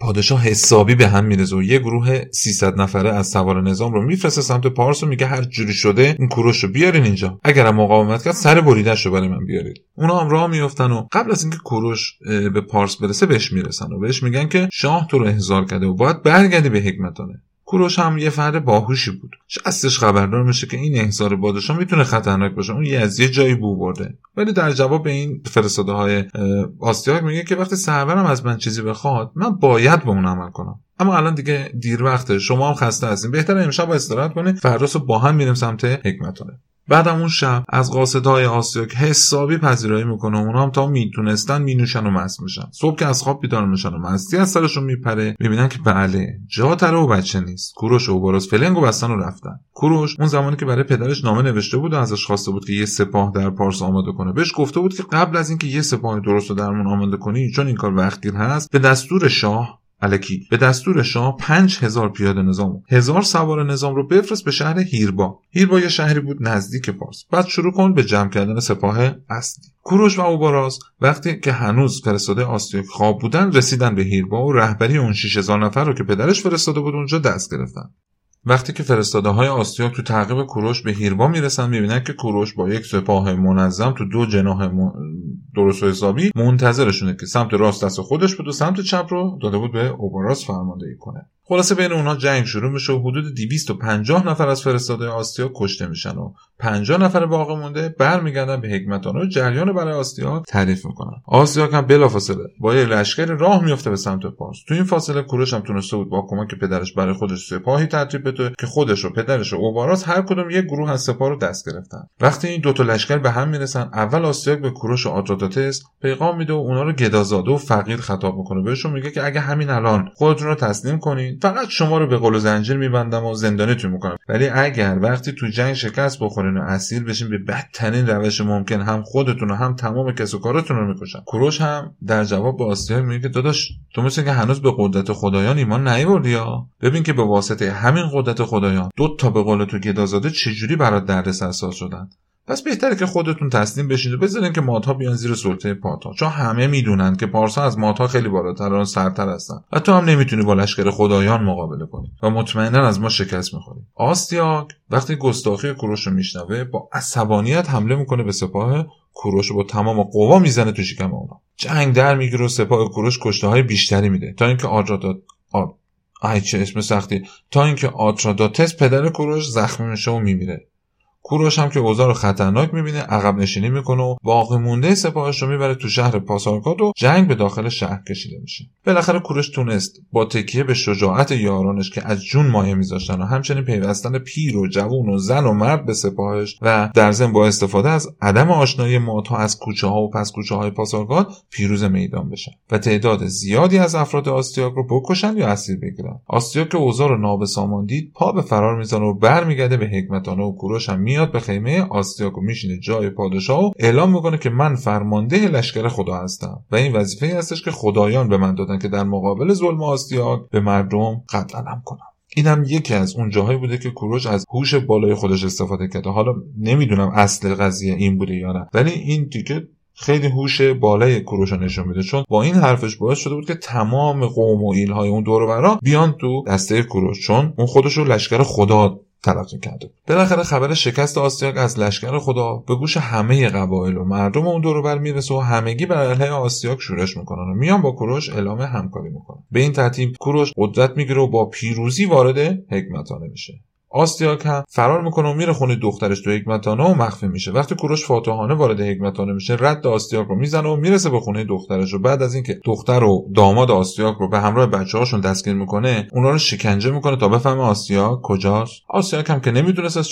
پادشاه حسابی به هم میرزه و یه گروه 300 نفره از سوار نظام رو میفرسته سمت پارس و میگه هر جوری شده این کوروش رو بیارین اینجا. اگرم مقاومت کرد سر بریدش رو برای من بیارید. اونا هم راه میافتن و قبل از اینکه کوروش به پارس برسه بهش می‌رسن و بهش میگن که شاه تو رو احضار کرده و باید برگردی به هگمتانه. کوروش هم یه فرد باهوشی بود. شستش خبردار میشه که این احضار پادشاه می‌تونه خطرناک باشه. اون یه از یه جایی بو برده. ولی در جواب به این فرستاده های آستیاک میگه که وقتی سرورم از من چیزی بخواد من باید به اون عمل کنم. اما الان دیگه دیر وقته. شما هم خسته هستین. بهتره امشب استراحت کنید فردا با هم میریم سمت هگمتانه بعدم اون شب از قاصدهای آستیاک حسابی پذیرایی می‌کنه اونا هم تا می‌تونستن مینوشن و مست میشن صبح که از خواب بیدار میشن و مستی از سرشون میپره می‌بینن که بله جا تره و بچه نیست. کوروش و اوباراس فلنگ و بستن و رفتن. کوروش اون زمانی که برای پدرش نامه نوشته بود و ازش خواسته بود که یه سپاه در پارس آماده کنه بهش گفته بود که قبل از اینکه یه سپاه درست رو درمون آماده کنی چون این کار وقتگیر هست به دستور شاه الکی. به دستور شاه پنج هزار پیاده نظام هزار سوار نظام رو بفرست به شهر هیربا. هیربا یه شهری بود نزدیک پارس. بعد شروع کن به جمع کردن سپاه اصلی. کوروش و اوباراز وقتی که هنوز فرستاده آستیاک خواب بودن رسیدن به هیربا و رهبری اون 6000 نفر رو که پدرش فرستاده بود اونجا دست گرفتن. وقتی که فرستاده های آستیاک تو تعقیب کوروش به هیربا می‌رسن می‌بینن که کوروش با یک سپاه منظم تو دو جناح درست و حسابی منتظرشونه که سمت راست دست خودش بود و سمت چپ رو داده بود به اوباراس فرماندهی کنه. خلاصه بین اونها جنگ شروع میشه و حدود 250 نفر از فرستاده آستیا کشته میشن و 50 نفر باقی مونده برمیگردن به حکمتان و جریان برای آستیا تعریف می‌کنن. آستیا هم بلافاصله با یه لشکر راه میفته به سمت پارس. تو این فاصله کوروش هم تونسته بود با کمک پدرش برای خودش سپاهی ترتیب بده که خودش و پدرش و اوباراس هر کدوم یک گروه از سپاه رو دست گرفتن. وقتی این دو تا لشکر به هم می‌رسن اول آستیاک به کوروش و آدراتاتس پیغام میده و اونا رو گدازاده و فقیر خطاب می‌کنه. بهشون میگه که اگه همین الان خودتون رو تسلیم کنید فقط شما رو به قل و زنجیر میبندم و زندانیتون می‌کنم. ولی اگر وقتی تو جنگ شکست بخورین و اسیر بشین به بدترین روش ممکن هم خودتون و هم تمام کس و کارتون رو می‌کشن. کوروش هم در جواب به آسیا میگه داداش تو مثل که هنوز به قدرت خدایان ایمان نیوردی یا؟ ببین که به واسطه همین قدرت خدایان دو تا به قول تو گدازاده چجوری برات دردسر ساز شدن؟ پس بهتره که خودتون تسلیم بشید و بذارین که مادها بیان زیر سلطه پاتا چون همه می‌دونن که پارسا از مادها خیلی بالاتر و سرتر هستن. و تو هم نمی‌تونی با لشکر خدایان مقابله کنی. و مطمئنا از ما شکست می‌خوری. آستیاک وقتی گستاخی کوروش رو میشنوه با عصبانیت حمله می‌کنه به سپاه کوروش با تمام قوا می‌زنه تو شکم اونا. جنگ در می‌گیره و سپاه کوروش کشته های بیشتری میده. تا اینکه آدرادات آد آی چه اسم سختی. تا اینکه آتراداتس پدر کوروش زخمی میشه و میمیره. کوروش هم که رو خطرناک می‌بینه عقب نشینی می‌کنه و باقی مونده سپاهش رو می‌بره تو شهر پاسارگاد و جنگ به داخل شهر کشیده میشه. بالاخره کوروش تونست با تکیه به شجاعت یارانش که از جون مایه میذاشتن و همچنین پیوستن پیر و جوون و زن و مرد به سپاهش و در ضمن با استفاده از عدم آشنایی مادها از کوچه ها و پس کوچه های پاسارگاد پیروز میدان بشن و تعداد زیادی از افراد آستیاک رو بکشن یا اسیر بگیرن. آستیاک که اوضاع رو نابسامان دید پا به فرار می‌زنه و برمیگرده به حکمتانه و کوروش هم میاد به خیمه آستیاکو میشینه جای پادشاه و اعلام می‌کنه که من فرمانده لشکر خدا هستم. و این وظیفه هستش که خدایان به من دادن که در مقابل ظلم آستیاک به مردم قتلم کنم. اینم یکی از اون جاهایی بوده که کوروش از هوش بالای خودش استفاده کرده. حالا نمی‌دونم اصل قضیه این بوده یا نه ولی این دیگه خیلی هوش بالای کوروش نشون میده. چون با این حرفش باعث شده بود که تمام قوم و ایلهای اون دور برا بیان تو دسته کوروش. چون اون خودش رو لشکر خدا تلقی کرده. بالاخره خبر شکست آستیاک از لشکر خدا به گوش همه قبایل و مردم اون دور می‌رسه و همگی بر علیه آستیاک شورش می‌کنن و میان با کوروش اعلام همکاری می‌کنن. به این ترتیب کوروش قدرت می‌گیره و با پیروزی وارد حکمتانه میشه. آستیاک فرار می‌کنه و میره خونه دخترش تو حکمتانه و مخفی میشه. وقتی کوروش فاتحانه وارد حکمتانه میشه رد آستیاک رو می‌زنه و می‌رسه به خونه دخترش و بعد از اینکه دختر و داماد آستیاک رو به همراه بچه هاشون دستگیر می‌کنه اونا رو شکنجه می‌کنه تا بفهمه آستیاک کجاست. آستیاک هم که نمی‌دونست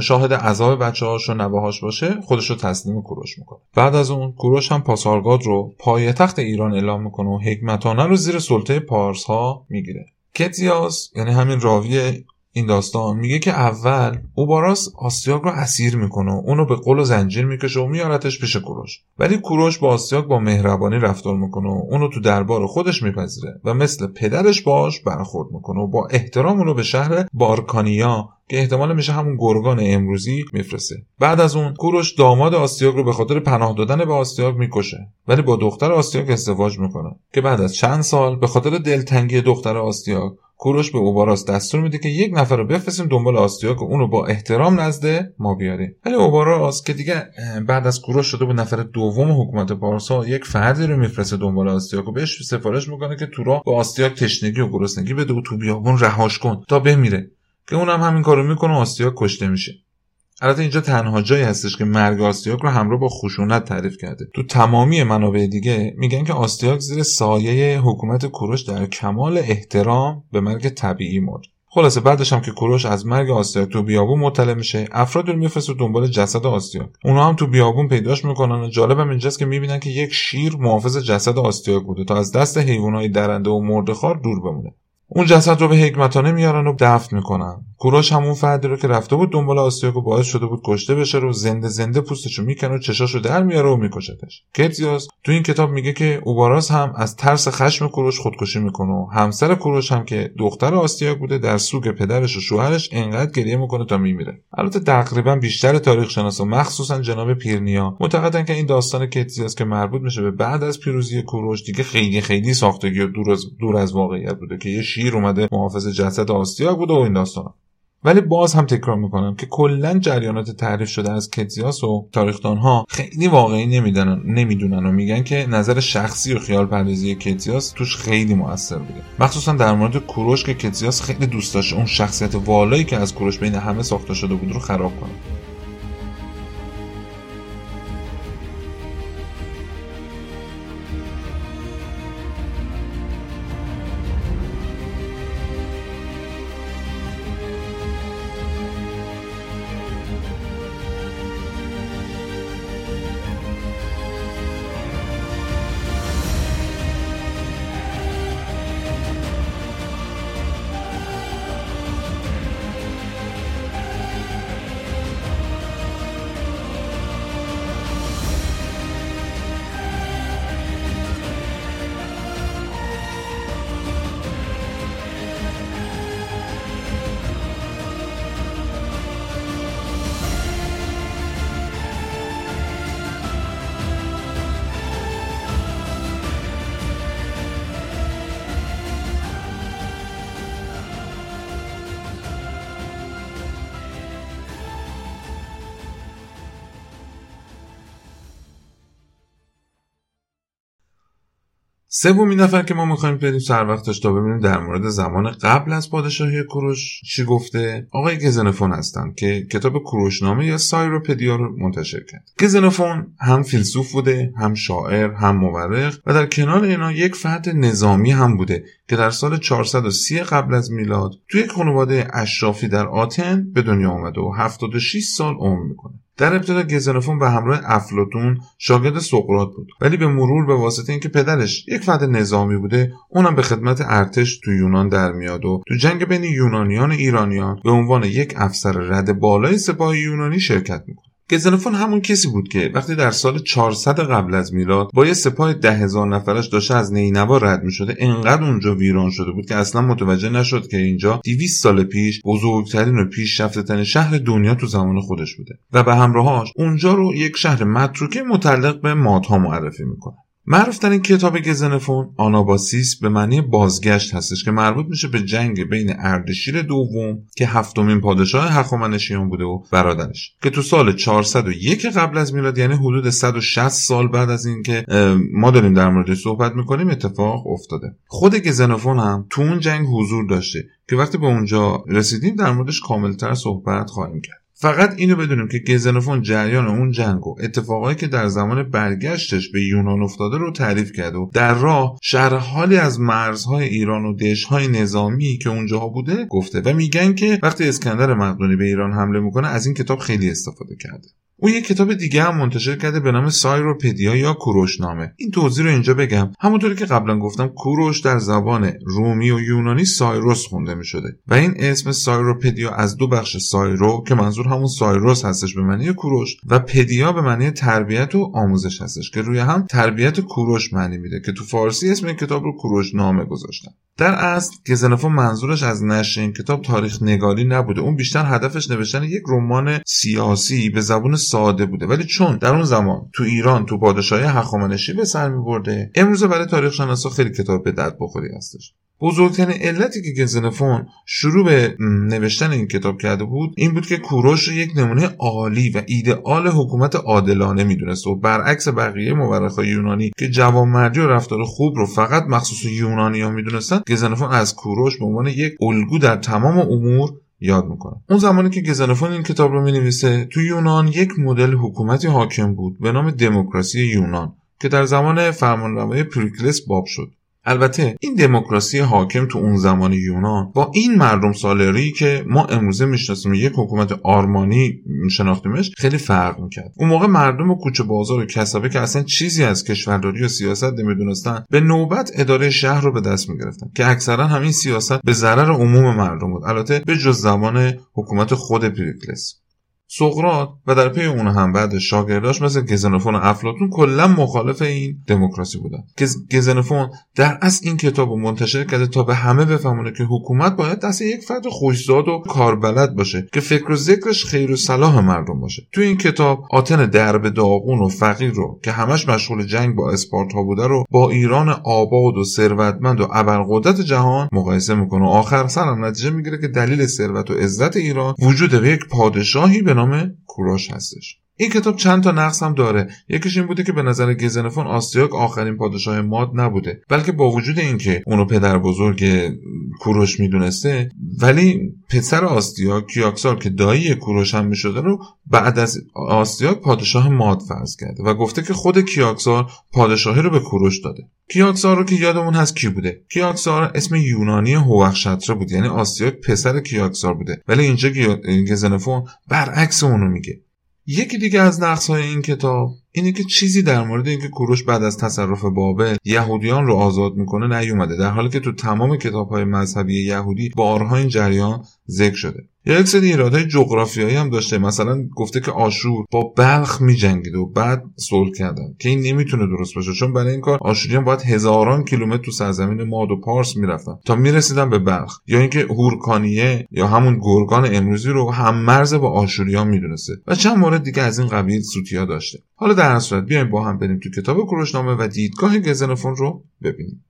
شاهد عذاب بچه هاش و نوهاش باشه خودش رو تسلیم کوروش می‌کنه. بعد از اون کوروش هم پاسارگاد رو پایتخت ایران اعلام می‌کنه و حکمتانه رو زیر سلطه پارس ها می‌گیره. کتیاس یعنی همین راوی این داستان میگه که اول اوباراس آسیاک رو اسیر می‌کنه و اونو به قل و زنجیر می‌کشه و میارتش پیش کوروش. ولی کوروش با آسیاک با مهربانی رفتار می‌کنه و اونو تو دربار خودش میپذیره و مثل پدرش باش برخورد می‌کنه و با احترام اونو به شهر بارکانیا که احتمال میشه همون گرگان امروزی میفرسته. بعد از اون کوروش داماد آستیاک رو به خاطر پناه دادن به آستیاک می‌کشه. ولی با دختر آستیاک ازدواج می‌کنه که بعد از چند سال به خاطر دلتنگی دختر آستیاک کوروش به اوباراس دستور میده که یک نفر رو بفرستیم دنبال آستیاک و اون رو با احترام نزد ما بیاریم. ولی اوباراس که دیگه بعد از کوروش شده بود نفر دوم حکومت پارسا یک فردی رو میفرسته دنبال آستیاک و بهش سفارش می‌کنه که تو راه به آستیاک تشنگی و گرسنگی بده و تو بیابون رهاش کن تا بمیره. که اونم همین کارو می‌کنه و آستیاک کشته میشه. البته اینجا تنها جایی هستش که مرگ آستیاک رو همراه با خشونت تعریف کرده. تو تمامی منابع دیگه میگن که آستیاک زیر سایه حکومت کوروش در کمال احترام به مرگ طبیعی مرد. خلاصه بعدش هم که کوروش از مرگ آستیاک تو بیابون مطلع میشه افراد رو میفرسته دنبال جسد آستیاک. اونا هم تو بیابون پیداش می‌کنن و جالبم اینجاست که می‌بینن که یک شیر محافظ جسد آستیاک بوده تا از دست حیوانات درنده و مردخار دور بمونه. اون جسد رو به حکمتانه میارن و دفن می‌کنن. کوروش همون فردی رو که رفته بود دنبال آسیاک و باعث شده بود کشته بشه رو زنده زنده پوستشو می‌کنه و چشاشو در میاره و میکشتش. کتیاس تو این کتاب میگه که اوباراس هم از ترس خشم کوروش خودکشی می‌کنه و همسر کوروش هم که دختر آستیاک بوده در سوگ پدرش و شوهرش انقدر گریه می‌کنه تا میمیره. البته تقریبا بیشتر تاریخ شناسا مخصوصا جناب پیرنیا. معتقدن که این داستان کتیاس که مربوط میشه به بعد از پیروزی کوروش دیگه خیلی خیلی ساختگی و دور از دور از واقعیت بوده که یه شیر اومده محافظ جسد آستیاک بوده و این داستان ولی باز هم تکرار می‌کنم که کلا جریانات تعریف شده از کتیاس و ها خیلی واقعی نمی‌دونن نمی‌دونن و میگن که نظر شخصی و خیال پردازی کتیاس توش خیلی موثر بوده. مخصوصا در مورد کوروش که کتیاس خیلی دوست داشت اون شخصیت والایی که از کوروش بین همه ساخته شده بود رو خراب کنه. سومین نفر که ما می‌خوایم بریم سر وقتش تا ببینیم در مورد زمان قبل از پادشاهی کوروش چی گفته. آقای گزنفون هستن که کتاب کوروشنامه یا سایروپدیا رو منتشر کرد. گزنفون هم فیلسوف بوده هم شاعر هم مورخ و در کنار اینا یک فرد نظامی هم بوده که در سال 430 قبل از میلاد توی خانواده اشرافی در آتن به دنیا آمده و 76 سال عمر می‌کنه. در ابتدا گزنفون به همراه افلاتون شاگرد سقراط بود ولی به مرور به واسطه اینکه پدرش یک فرد نظامی بوده اونم به خدمت ارتش تو یونان در میاد و تو جنگ بین یونانیان و ایرانیان به عنوان یک افسر رد بالای سپاه یونانی شرکت می‌کنه. گزنفون همون کسی بود که وقتی در سال 400 قبل از میلاد با یه سپاه ده هزار نفرش داشته از نینوا رد می شده انقدر اونجا ویران شده بود که اصلا متوجه نشد که اینجا 200 سال پیش بزرگترین و ترین شهر دنیا تو زمان خودش بوده. و به همراهاش اونجا رو یک شهر متروکه متعلق به مادها معرفی می‌کنه. این کتاب گزنفون آناباسیس به معنی بازگشت هستش که مربوط میشه به جنگ بین اردشیر دوم که هفتمین پادشاه هخامنشیان بوده و برادرش. که تو سال 401 قبل از میلاد یعنی حدود 160 سال بعد از اینکه ما داریم در مورد صحبت می‌کنیم اتفاق افتاده. خود گزنفون هم تو اون جنگ حضور داشته که وقتی به اونجا رسیدیم در موردش کاملتر صحبت خواهیم کرد. فقط اینو بدونیم که گزنفون جریان اون جنگ و اتفاقایی که در زمان برگشتش به یونان افتاده رو تعریف کرده و در راه شهر حالی از مرزهای ایران و دشهای نظامی که اونجاها بوده گفته و میگن که وقتی اسکندر مقدونی به ایران حمله می‌کنه از این کتاب خیلی استفاده کرده. او یک کتاب دیگه هم منتشر کرده به نام سایروپدیا یا کوروشنامه این توضیح رو اینجا بگم. همونطوری که قبلا گفتم کوروش در زبان رومی و یونانی سایروس خونده می شده و این اسم سایروپدیا از دو بخش سایرو که منظور همون سایروس هستش به معنی کوروش و پدیا به معنی تربیت و آموزش هستش که روی هم تربیت کوروش معنی میده که تو فارسی اسم این کتاب رو کوروش نامه گذاشتن. در اصل گزنفون منظورش از نشر این کتاب تاریخ نگاری نبوده. اون بیشتر هدفش نوشتن یک رمان سیاسی به زبون ساده بوده. ولی چون در اون زمان تو ایران تو پادشاهی هخامنشی به سر برده امروز برای تاریخ شناسا خیلی کتاب به درد بخوری هستش. بزرگترین علتی که گزنفون شروع به نوشتن این کتاب کرده بود این بود که کوروش رو یک نمونه عالی و ایدئال حکومت عادلانه می‌دونست و برعکس بقیه مورخای یونانی که جوانمردی و رفتار خوب رو فقط مخصوص یونانی ها می‌دونستن گزنفون از کوروش به عنوان یک الگو در تمام امور یاد می‌کنه. اون زمانی که گزنفون این کتاب رو می‌نویسه تو یونان یک مدل حکومتی حاکم بود به نام دموکراسی یونان که در زمان فرمانروایی پریکلس باب شد. البته این دموکراسی حاکم تو اون زمان یونان با این مردم سالاری که ما امروزه می‌شناسیم یک حکومت آرمانی شناختیمش خیلی فرق می‌کرد. اون موقع مردم و کوچه بازار و کسابه که اصلا چیزی از کشورداری و سیاست نمی‌دونستن به نوبت اداره شهر رو به دست می‌گرفتن که اکثرا همین سیاست به ضرر عموم مردم بود. البته به جز زمان حکومت خود پریکلس. سقرات و در پی اون هم بعد شاگرداش مثل گزنفون و افلاتون کلا مخالف این دموکراسی بودن. گزنفون در اصل این کتاب رو منتشر کرده تا به همه بفهمونه که حکومت باید دست یک فرد خوشزاد و کاربلد باشه که فکر و ذکرش خیر و صلاح مردم باشه. تو این کتاب آتن درب داغون و فقیر رو که همش مشغول جنگ با اسپارتا بوده رو با ایران آباد و ثروتمند و ابرقدرت جهان مقایسه می‌کنه. و آخر سرم نتیجه می‌گیره که دلیل ثروت و عزت ایران وجود یک پادشاهی به نام کوروش هستش. این کتاب چند تا نقص هم داره. یکیش این بوده که به نظر گزنفون آستیاک آخرین پادشاه ماد نبوده. بلکه با وجود اینکه اونو پدر بزرگ کوروش می‌دونسته ولی پسر آستیاک کیاکسار که دایی کوروش هم می‌شده رو بعد از آستیاک پادشاه ماد فرض کرده و گفته که خود کیاکسار پادشاهی رو به کوروش داده. کیاکسار رو که یادمون هست کی بوده؟ کیاکسار اسم یونانی هوخشتره بود. یعنی آستیاک پسر کیاکسار بوده. ولی اینجا گزنفون برعکس اونو میگه. یکی دیگه از نقص های این کتاب اینه که چیزی در مورد اینکه کوروش بعد از تصرف بابل یهودیان رو آزاد می‌کنه نیومده در حالی که تو تمام کتاب های مذهبی یهودی بارها این جریان ذکر شده. یک سری ایرادهای جغرافیایی هم داشته. مثلا گفته که آشور با بلخ میجنگید و بعد صلح کردن که این نمی‌تونه درست باشه. چون برای این کار آشوریان باید هزاران کیلومتر تو سرزمین ماد و پارس می‌رفتن تا می‌رسیدن به بلخ. یا اینکه هورکانیه یا همون گرگان امروزی رو هم مرز با آشوریان می‌دونسته. و چند مورد دیگه از این قبیل سوتیا داشته. حالا در صورت بیایم با هم بریم تو کتاب کروشنامه و دیدگاه گزنفون رو ببینیم.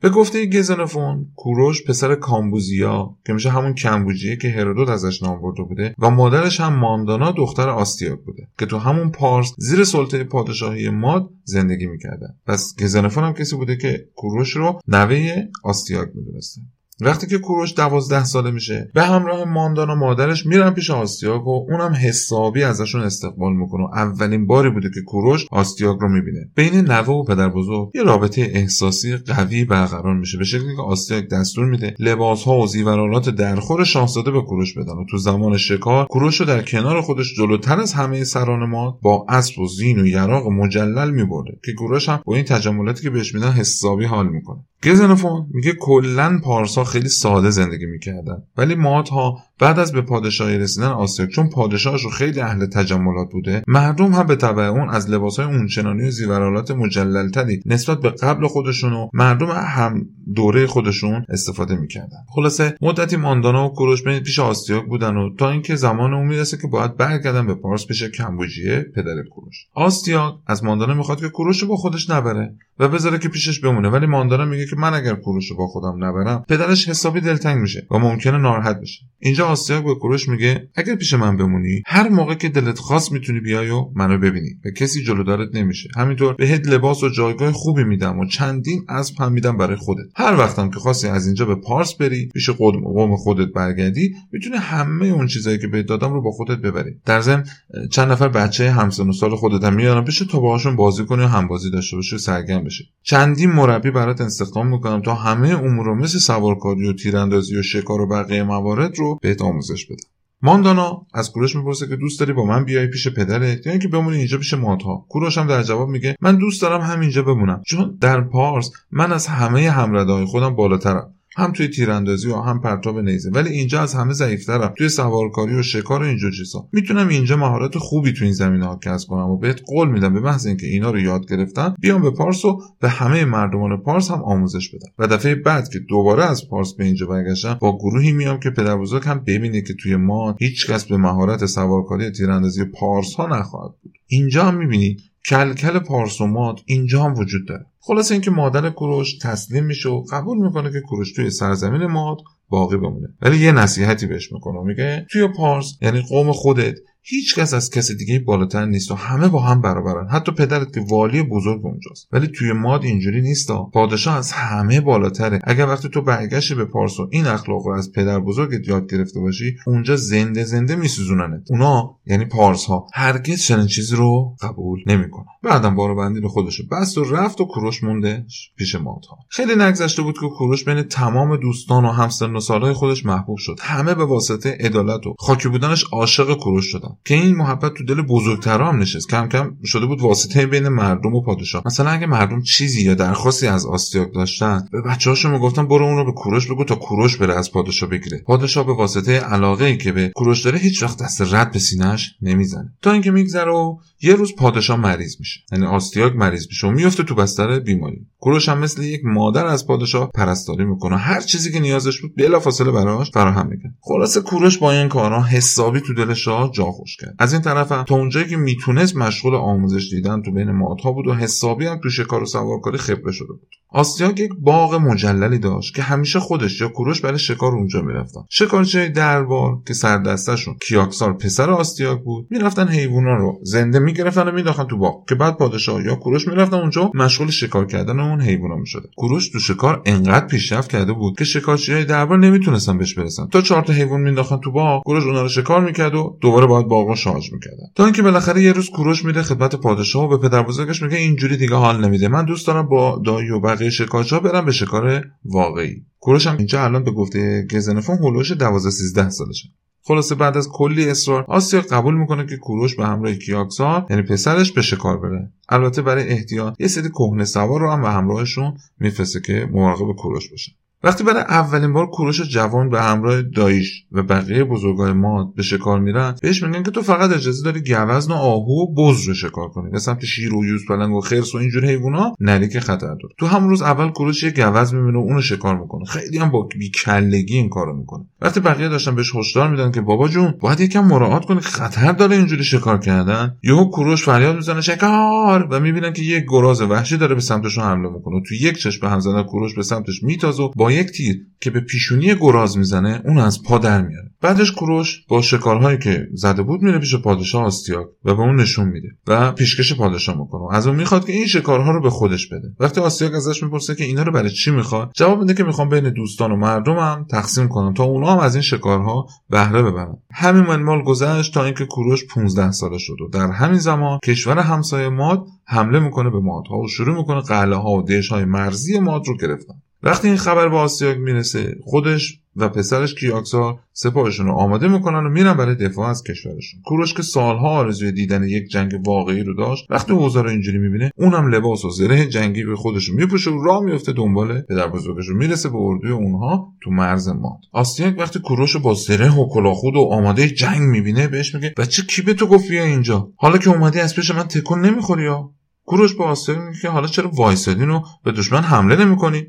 به گفته گزنفون کوروش پسر کامبوزیا که میشه همون کمبوجیه که هرودوت ازش نام برده بوده و مادرش هم ماندانا دختر آستیاک بوده که تو همون پارس زیر سلطه پادشاهی ماد زندگی می‌کردن. پس گزنفون هم کسی بوده که کوروش رو نوه آستیاک می‌دونسته. وقتی که کوروش دوازده ساله میشه به همراه ماندان و مادرش میرن پیش آستیاک و اونم حسابی ازشون استقبال می‌کنه و اولین باری بوده که کوروش آستیاک رو می‌بینه. بین نوه و پدر بزرگ یه رابطه احساسی قوی برقرار میشه به شکلی که آستیاک دستور میده لباس ها و زیورالات درخور شاهزاده به کوروش بدن و تو زمان شکار کوروش رو در کنار خودش جلوتر از همه سران ما با اسب و زین و یراق مجلل میبرده که کوروش هم با این تجملاتی که بهش میدن حسابی حال می‌کنه. گزنفون میگه کلا پارسا خیلی ساده زندگی می‌کردن. ولی ها بعد از به پادشاهی رسیدن آسیاک چون پادشاهش رو خیلی اهل تجملات بوده مردم هم به تبع اون از لباسهای اونچنانی و زیورالات مجللتری نسبت به قبل خودشون و مردم هم دوره خودشون استفاده می‌کردن. خلاصه مدتی ماندانا و کوروش پیش آسیاک بودن و تا اینکه زمان اون می‌رسه که باید برگردن به پارس پیش کمبوجیه پدر کوروش. آستیاک از ماندانا می‌خواد که کوروش رو با خودش نبره و بذاره که پیشش بمونه ولی ماندانا میگه که من اگر کوروش رو با خودم نبرم پدرش حسابی دلتنگ میشه و ممکنه ناراحت بشه. اینجا آسیاک به کوروش میگه اگر پیش من بمونی هر موقع که دلت خواست می‌تونی بیای و منو ببینی و کسی جلودارت نمیشه. همینطور بهت لباس و جایگاه خوبی میدم و چندین اسب هم میدم برای خودت. هر وقتم که خواستی از اینجا به پارس بری پیش قوم خودت برگردی می‌تونی همه اون چیزایی که بهت دادم رو با خودت ببری. در ضمن چند نفر بچه همسن و سال خودت هم میارم بشه تا باهاشون بازی کنی و همبازی داشته باشی و سرگرم بشه چندین مربی برات استخدام می‌کنم تا همه امور مثل سوارکاری و تیراندازی و شکار و بقیه موارد رو بهت آموزش بدم. ماندانا از کوروش می‌پرسه که دوست داری با من بیای پیش پدرت؟ یا اینکه بمونی اینجا پیش مادها. کوروش هم در جواب میگه من دوست دارم همینجا بمونم. چون در پارس من از همه همردهای خودم بالاترم. هم توی تیراندازی و هم پرتاب نیزه. ولی اینجا از همه ضعیفترم. توی سوارکاری و شکار و اینجور چیزا. می‌تونم اینجا مهارت خوبی تو این زمینه ها کسب کنم و بهت قول میدم به محض اینکه اینا رو یاد گرفتم بیام به پارس و به همه مردمان پارس هم آموزش بدم. و دفعه بعد که دوباره از پارس به اینجا برگشتم با گروهی میام که پدر بزرگ هم ببینه که توی ما هیچ کس به مهارت سوارکاری تیراندازی پارس ها نخواهد بود. اینجا هم می‌بینید کلکل پارسومات اینجا هم وجود داره. خلاصه اینکه مادر کوروش تسلیم میشه و قبول می‌کنه که کوروش توی سرزمین ماد باقی بمونه. ولی یه نصیحتی بهش می‌کنه. میگه توی پارس یعنی قوم خودت هیچ کس از کس دیگه بالاتر نیست و همه با هم برابرن. حتی پدرت که والی بزرگ اونجاست. ولی توی ماد اینجوری نیست. پادشاه از همه بالاتره. اگر وقتی تو برگشتی به پارس و این اخلاق رو از پدر بزرگت یاد گرفته باشی اونجا زنده زنده میسوزوننت. اونا یعنی پارس ها هرگز چنین چیزی رو قبول نمی‌کنن. بعدم بارو بندی رو خودشو بست و رفت و کوروش مونده پیش ها خیلی نگذشته بود که کوروش بین تمام دوستان و همسن و سالهای خودش محبوب شد. همه به واسطه عدالت و خاکی بودنش عاشق کوروش شدن. که این محبت تو دل بزرگترا هم نشست. کم کم شده بود واسطه بین مردم و پادشاه. مثلا اگه مردم چیزی یا درخواستی از آستیاک داشتن به بچه‌هاشون می‌گفتن برو اون رو به کوروش بگو تا کوروش بره از پادشاه بگیره. پادشاه به واسطه علاقه ای که به کوروش داره هیچ وقت دست رد به سینه‌اش نمی‌زنه. تا اینکه میگذره و یه روز پادشاه مریض میشه. یعنی آستیاک مریض میشه و میفته تو بستر بیماری. کوروش هم مثل یک مادر از پادشاه پرستاری می‌کنه. هر چیزی که نیازش بود بلافاصله براش فراهم می‌کنه خلاصه کوروش با این کارا حسابی تو دل شاه جا خوش کرد. از این طرف هم تا اونجایی که می‌تونست مشغول آموزش دیدن تو بین مادها بود و حسابی هم تو شکار و سوارکاری خبره شده بود. آستیاک یک باغ مجللی داشت که همیشه خودش یا کوروش برای شکار اونجا می‌رفتن. شکارچی دربار که سردستشون کیاکسار پسر آستیاک بود می‌رفتن حیوونا رو زنده می‌گرفتن و میداختن تو باغ که بعد پادشاه یا کوروش می‌رفتن اونجا مشغول شکار کردن اون حیوونا می‌شده کوروش تو شکار انقدر پیشرفت کرده بود که شکارچیای دربار نمی‌تونستن بهش برسن. تا چهار تا حیوان مینداختن تو باغ کوروش اونا رو شکار می‌کرد و دوباره باید باغ شارژ می‌کردن. تا اینکه بالاخره یه روز کوروش میره خدمت پادشاه و به پدر بزرگش میگه اینجوری دیگه حال نمیده. من دوست دارم با دایی و بقیه شکارچا برم به شکار واقعی. کوروش هم اینجا الان به گفته گزنفون هولوش 12 13 سالشه. خلاصه بعد از کلی اصرار آسیا قبول می‌کنه که کوروش به همراه کیاکسار یعنی پسرش به شکار بره. البته برای احتیاط یه سری کهنه سوار رو هم به همراهشون میفرسته که مراقب کوروش باشه وقتی برای اولین بار کوروش جوان به همراه دایش و بقیه بزرگای ماد به شکار میرن بهش میگن که تو فقط اجازه داری گوزن و آهو و بز رو شکار کنی. به سمت شیر و یوز پلنگ و خرس و اینجور حیوونا نری که خطر داره. تو همون روز اول کوروش یه گوز می‌بینه و اونو شکار می‌کنه. خیلی هم با بیکلگی این کارو می‌کنه. وقتی بقیه داشتن بهش هشدار میدن که بابا جون باید یکم مراعات کنی خطر داره اینجوری شکار کردن. یهو کوروش فریاد می‌زنه شکار! و می‌بینن که یک گراز وحشی داره به سمتشون حمله می‌کنه. تو یک چشم به هم کوروش به سمتش میتازه و یک تیر که به پیشونی گراز می‌زنه اون از پا در میاره. بعدش کوروش با شکارهایی که زده بود میره پیش پادشاه آستیاک و به اون نشون میده و پیشکش پادشاه می‌کنه از اون می‌خواد که این شکارها رو به خودش بده. وقتی آستیاک ازش می‌پرسه که اینا رو برای چی می‌خواد جواب میده که می‌خوام بین دوستان و مردمم تقسیم کنم تا اونا هم از این شکارها بهره ببرن. همین منمال گذشت تا اینکه کوروش 15 ساله شد و در همین زمان کشور همسایه ماد حمله می‌کنه به مادها و شروع می‌کنه قلعه ها و دهش های مرزی ماد رو گرفتن. وقتی این خبر به آسیاک می‌رسه خودش و پسرش کیاکسار سپاهشون رو آماده می‌کنن و میرن برای دفاع از کشورشون. کوروش که سالها آرزوی دیدن یک جنگ واقعی رو داشت وقتی اوضاع رو اینجوری می‌بینه اونم لباس و زره جنگی به خودش میپوشه و راه میفته دنبال پدر بزرگش می‌رسه به اردوی اونها تو مرز ماد. آسیاک وقتی کوروش با زره و کلاخود و آماده جنگ می‌بینه بهش میگه بچه کی به تو گفت اینجا؟ حالا که اومدی از پیش من تکون نمی‌خوری یا کوروش با آسیاک میگه حالا چرا وایسادین و به دشمن حمله نمی‌کنی؟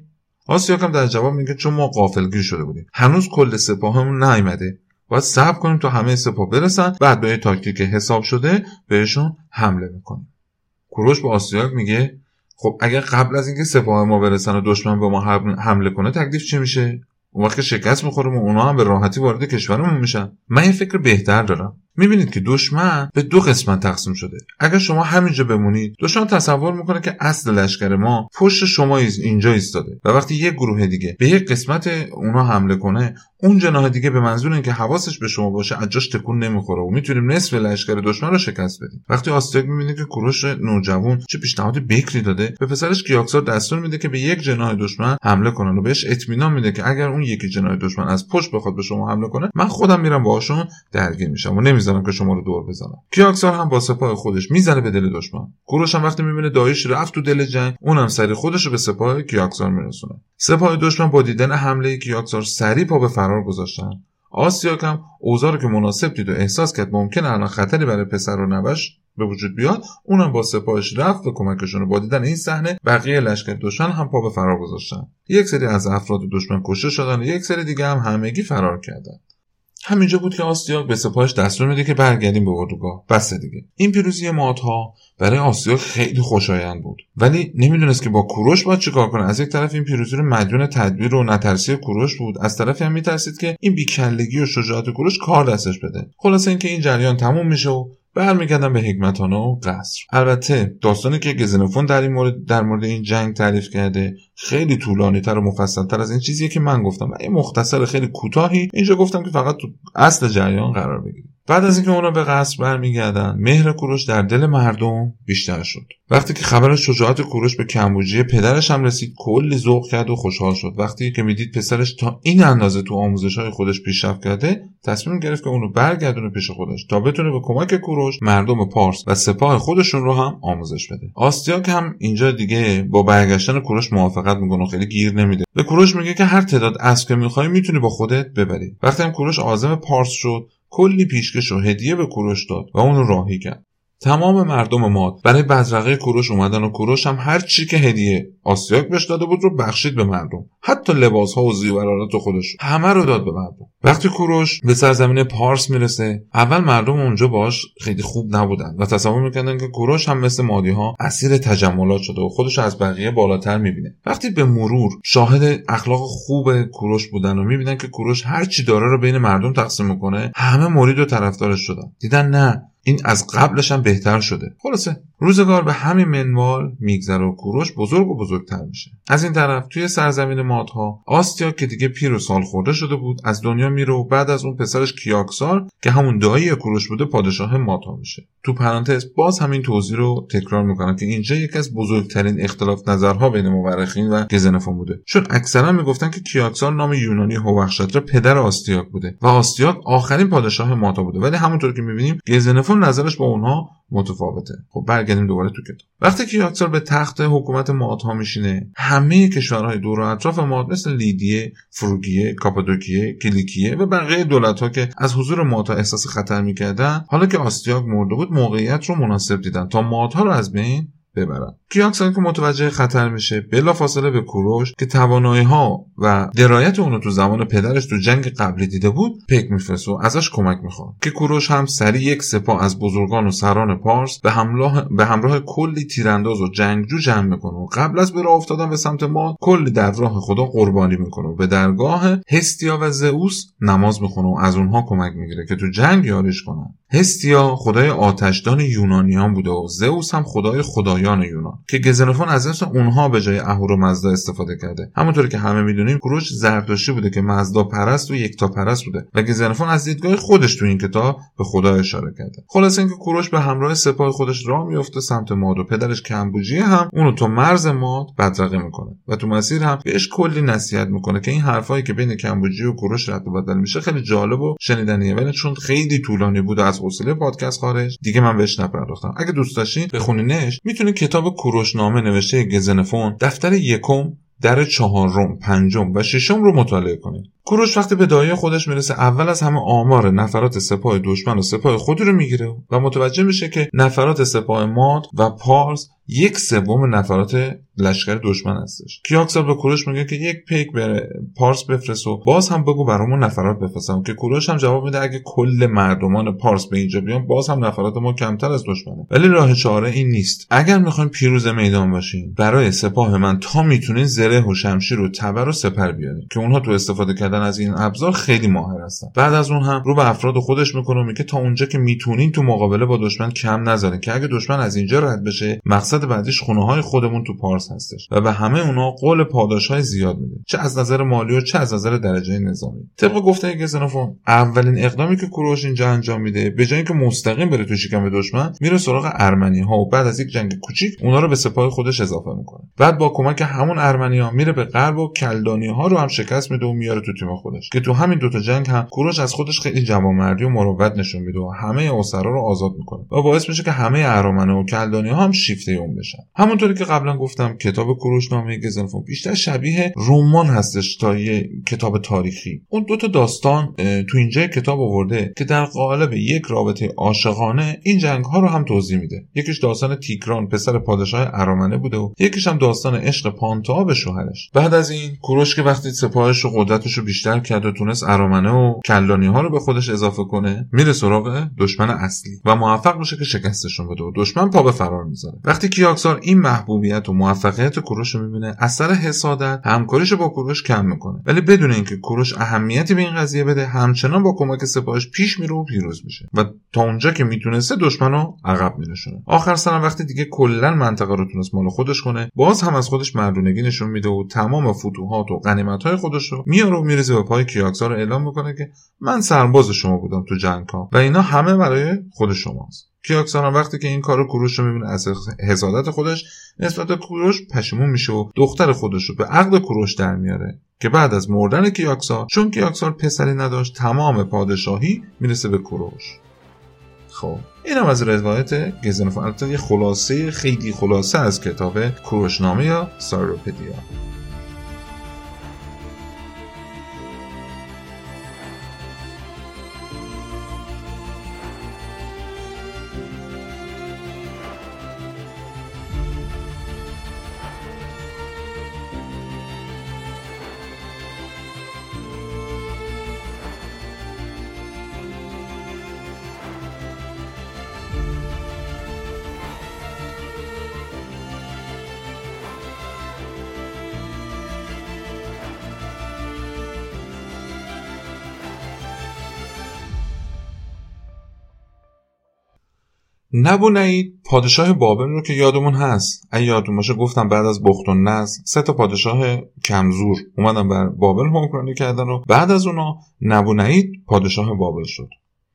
آسیاک هم در جواب میگه چون ما قافلگیر شده بودیم. هنوز کل سپاهمون نیامده باید صبر کنیم تا همه سپاه برسن. بعد به تاکتیک حساب شده بهشون حمله می‌کنیم. کوروش به آسیاک میگه خب اگر قبل از اینکه سپاه ما برسن و دشمن به ما حمله کنه تکلیف چی میشه؟ اون وقت که شکست می‌خوریم و اونا هم به راحتی وارد کشورمون میشن. من یه فکر بهتر دارم. می‌بینید که دشمن به دو قسمت تقسیم شده. اگر شما همینجا بمونید دشمن تصور می‌کنه که اصل لشکر ما پشت شما اینجا ایستاده و وقتی یک گروه دیگه به یک قسمت اونا حمله کنه اون جناح دیگه به منظور اینکه حواسش به شما باشه از جاش تکون نمی‌خوره و می‌تونیم نصف لشکر دشمن رو شکست بدیم. وقتی آستاک می‌بینه که کوروش نوجوان چه پیشنهاد بکری داده به پسرش کیاکسار دستور میده که به یک جناح دشمن حمله کنن و بهش اطمینان میده که اگر اون یکی جناح دشمن از پشت بخواد به شما حمله کنه من خودم میرم باهاشون درگیر میشم و نمی‌ذارم که شما رو دور بزنم. کیاکسار هم با سپاه خودش می‌زنه به دل دشمن. کوروش هم وقتی می‌بینه دایش رفت تو دل جنگ اونم سری خودش رو به سپاه کیاکسار میرسونه. سپاه دشمن با دیدن حمله کیاکسار سری پا به فرار گذاشتن. آسیاک هم اوضاع رو که مناسب دید و احساس کرد ممکن الان خطری برای پسر و نوش به وجود بیاد اونم با سپاهش رفت و کمکشون با دیدن این صحنه بقیه لشکر دشمن هم پا به فرار گذاشتن. یک سری از افراد دشمن کشته شدن و یک سری دیگه هم همگی فرار کردن. همینجا بود که آستیاک به سپاهش دستور میده که برگردیم به اردوگاه. بس دیگه. این پیروزی مادها برای آسیاک خیلی خوشایند بود. ولی نمی‌دونست که با کوروش باید چیکار کنه. از یک طرف این پیروزی رو مدیون تدبیر و نترسی کوروش بود. از طرفی هم میترسید که این بیکلگی و شجاعت کوروش کار دستش بده. خلاصه اینکه این جریان تموم میشه و برمیگردم به حکمتانه و قصر. البته داستانی که گزنفون در این مورد در مورد این جنگ تعریف کرده خیلی طولانی تر و مفصل تر از این چیزیه که من گفتم. و این مختصر خیلی کوتاهی اینجا گفتم که فقط تو اصل جریان قرار بگیریم. بعد از اینکه اونا به قصر برمیگردن مهر کوروش در دل مردم بیشتر شد. وقتی که خبر شجاعت کوروش به کمبوجی پدرش هم رسید کلی ذوق کرد و خوشحال شد. وقتی که می‌دید پسرش تا این اندازه تو آموزش های خودش پیشرفت کرده تصمیم گرفت که اونو برگردونه پیش خودش تا بتونه به کمک کوروش مردم پارس و سپاه خودشون رو هم آموزش بده. آستیاک هم اینجا دیگه با برگشتن کوروش موافقت می‌کنه و خیلی گیر نمیده. به کوروش میگه که هر تعداد اسب که می‌خوای می‌تونی با خودت ببری. وقتی هم کوروش عازم پارس شد کلی پیشکش و هدیه به کوروش داد و اونو راهی کرد. تمام مردم ماد برای بدرقه کوروش اومدن و کوروش هم هر چی که هدیه آسیاک بهش داده بود رو بخشید به مردم. حتی لباس ها و زیورالات خودش همه رو داد به مردم. وقتی کوروش به سرزمین پارس می‌رسه اول مردم اونجا باش خیلی خوب نبودن و تصور می‌کردن که کوروش هم مثل مادی ها اسیر تجملات شده و خودش از بقیه بالاتر می‌بینه. وقتی به مرور شاهد اخلاق خوب کوروش بودن و می‌بینن که کوروش هر چی داره رو بین مردم تقسیم می‌کنه همه مرید و طرفدارش شدن. دیدن نه این از قبلش هم بهتر شده. خلاصه روزگار به همین منوال میگذره و کوروش بزرگ و بزرگتر میشه. از این طرف توی سرزمین مادها آستیا که دیگه پیر و سال خورده شده بود از دنیا میره و بعد از اون پسرش کیاکسار که همون دایی کوروش بوده پادشاه مادها میشه. تو پرانتز باز همین توضیح رو تکرار می‌کنم که اینجا یکی از بزرگترین اختلاف نظرها بین مورخین و گزنفون بوده. چون اکثرا می‌گفتن که کیاکسار نام یونانی هوخشتر پدر آستیاک بوده و آستیاک آخرین پادشاه ماتا بوده. ولی همونطور که می‌بینیم گزنفون نظرش با اونها متفاوته. خب برگردیم دوباره تو کتاب. وقتی که یاکسار به تخت حکومت مادها میشینه همه کشورهای دور و اطراف ماد مثل لیدیه فروگیه کاپادوکیه کلیکیه و بقیه دولت ها که از حضور مادها احساس خطر می‌کردن حالا که آستیاگ مرده بود موقعیت رو مناسب دیدن. تا مادها رو از بین ببرن کیاکسان که متوجه خطر میشه بلا فاصله به کوروش که توانایی ها و درایت اونو تو زمان پدرش تو جنگ قبلی دیده بود پیک میفرسته و ازش کمک می‌خواد. که کوروش هم سریع یک سپاه از بزرگان و سران پارس به همراه به همراه کلی تیرانداز و جنگجو جمع می‌کنه و قبل از به راه افتادن به سمت ما کلی در راه خدا قربانی می‌کنه و به درگاه هستیا و زئوس نماز می‌خونه و از اونها کمک می‌گیره که تو جنگ یاریش کنن. هستیا خدای آتشدان یونانیان بوده و زئوس هم خدای خدایان یونان که گزنفون از اسم اونها به جای اهورا مزدا استفاده کرده. همونطوری که همه می‌دونیم کوروش زرتشتی بوده که مزدا پرست و یکتا پرست بوده و گزنفون از دیدگاه خودش تو این کتاب به خدا اشاره کرده. خلاص اینکه کوروش به همراه سپاه خودش راه میفته سمت ماد و پدرش کمبوجیه هم اونو تو مرز ماد بدرقه می‌کنه و تو مسیر هم بهش کلی نصیحت می‌کنه که این حرفایی که بین کمبوجی و کوروش رد و بدل میشه خیلی جالب و شنیدنیه ولی چون خیلی طولانی بود حوصله پادکست خارج. دیگه من بهش نپرداختم. اگه دوست داشتین بخونینش می‌تونید کتاب کوروشنامه نوشته گزنفون دفتر یکم در چهارم، پنجم و ششم رو مطالعه کنید. کوروش وقتی به دایه خودش می‌رسه اول از همه آمار نفرات سپاه دشمن و سپاه خود رو می‌گیره و متوجه میشه که نفرات سپاه ماد و پارس یک سوم نفرات لشکر دشمن هستش. کیاکسار به کوروش میگه که یک پیک به پارس بفرست و باز هم بگو برامون نفرات بفرستم. که کوروش هم جواب میده اگه کل مردمان پارس به اینجا بیان باز هم نفرات ما کمتر از دشمنه. ولی راه چاره این نیست. اگر می‌خوایم پیروز میدان باشیم برای سپاه من تا می‌تونین زره و شمشیر و تبر و سپر بیاریم که اونها تو استفاده کردن از این ابزار خیلی ماهر هستن. بعد از اون هم رو به افراد خودش می‌کنه میگه تا اونجا که می‌تونین تو مقابله با دشمن کم نذارین که اگه دشمن از اینجا رد بشه مقصد بعدیش خونه های خودمون تو پارس هستش. و به همه اونا قول پاداش های زیاد میده. چه از نظر مالی و چه از نظر درجه نظامی. طبق گفته گزنوفون اولین اقدامی که کوروش اینجا انجام میده به جای اینکه مستقیم بره تو شکم دشمن میره سراغ ارمنی ها و بعد از یک جنگ کوچیک اونا رو به سپاه خودش اضافه می‌کنه. بعد با کمک همون ارمنی ها میره به غرب و کلدانی ها رو هم شکست میده و میاره تو تیم خودش. که تو همین دوتا جنگ هم کوروش از خودش خیلی جوانمردی و مروت نشون میده و همه اسرا رو آزاد می‌کنه و باعث میشه که همه ارامنه و کلدانی ها هم شیفته اون بشن. همونطوری که قبلا گفتم کتاب کوروشنامه گزنفون بیشتر شبیه رمان هستش تا یه کتاب تاریخی. اون دوتا داستان تو اینجا کتاب آورده که در قالب یک رابطه عاشقانه این جنگ ها رو هم توضیح میده. یکیش داستان تیکران پسر پادشاه ارامنه بوده و یکیش هم داستان عشق پانتا به شوهرش. بعد از این کوروش که وقتی سپاهش و قدرتش رو بیشتر کرد و تونست ارامنه و کلانی ها رو به خودش اضافه کنه میره سراغ دشمن اصلی و موفق میشه که شکستشون بده و دشمن پا به فرار می‌ذاره. وقتی کیاکسار این محبوبیت و موفقیت کوروش رو می‌بینه اثر حسادت همکاریش با کوروش کم می‌کنه. ولی بدون اینکه کوروش اهمیتی به این قضیه بده همچنان با کمک سپاهش پیش میره و پیروز میشه و تا اونجا که می‌تونسته دشمن رو عقب مینشونه. آخر سرم وقتی دیگه کلا منطقه رو تونست مال خودش کنه باز هم از خودش مردونگی نشون میده و تمام فتوحات و غنیمت های خودش رو میاره و میرزه به پای کیاکسار رو اعلام می‌کنه که من سرباز شما بودم تو جنگ ها و اینا همه برای خود شماست. کیاکسان هم وقتی که این کارو کوروش رو می‌بینه از حسادت خودش نسبت به کوروش پشیمون میشه و دختر خودش رو به عقد کوروش در میاره که بعد از مردن کیاکسار چون کیاکسار پسری نداشت تمام پادشاهی می‌رسه به کوروش. خب این از روایت گزنوف یه خلاصه خیلی خلاصه از کتاب کوروشنامه یا سایروپدیا نبونید پادشاه بابل رو که یادمون هست. اگه یادمون باشه گفتم بعد از بخت و نز سه تا پادشاه کمزور اومدن بر بابل حکمرانی کردن و بعد از اونا نبونید پادشاه بابل شد.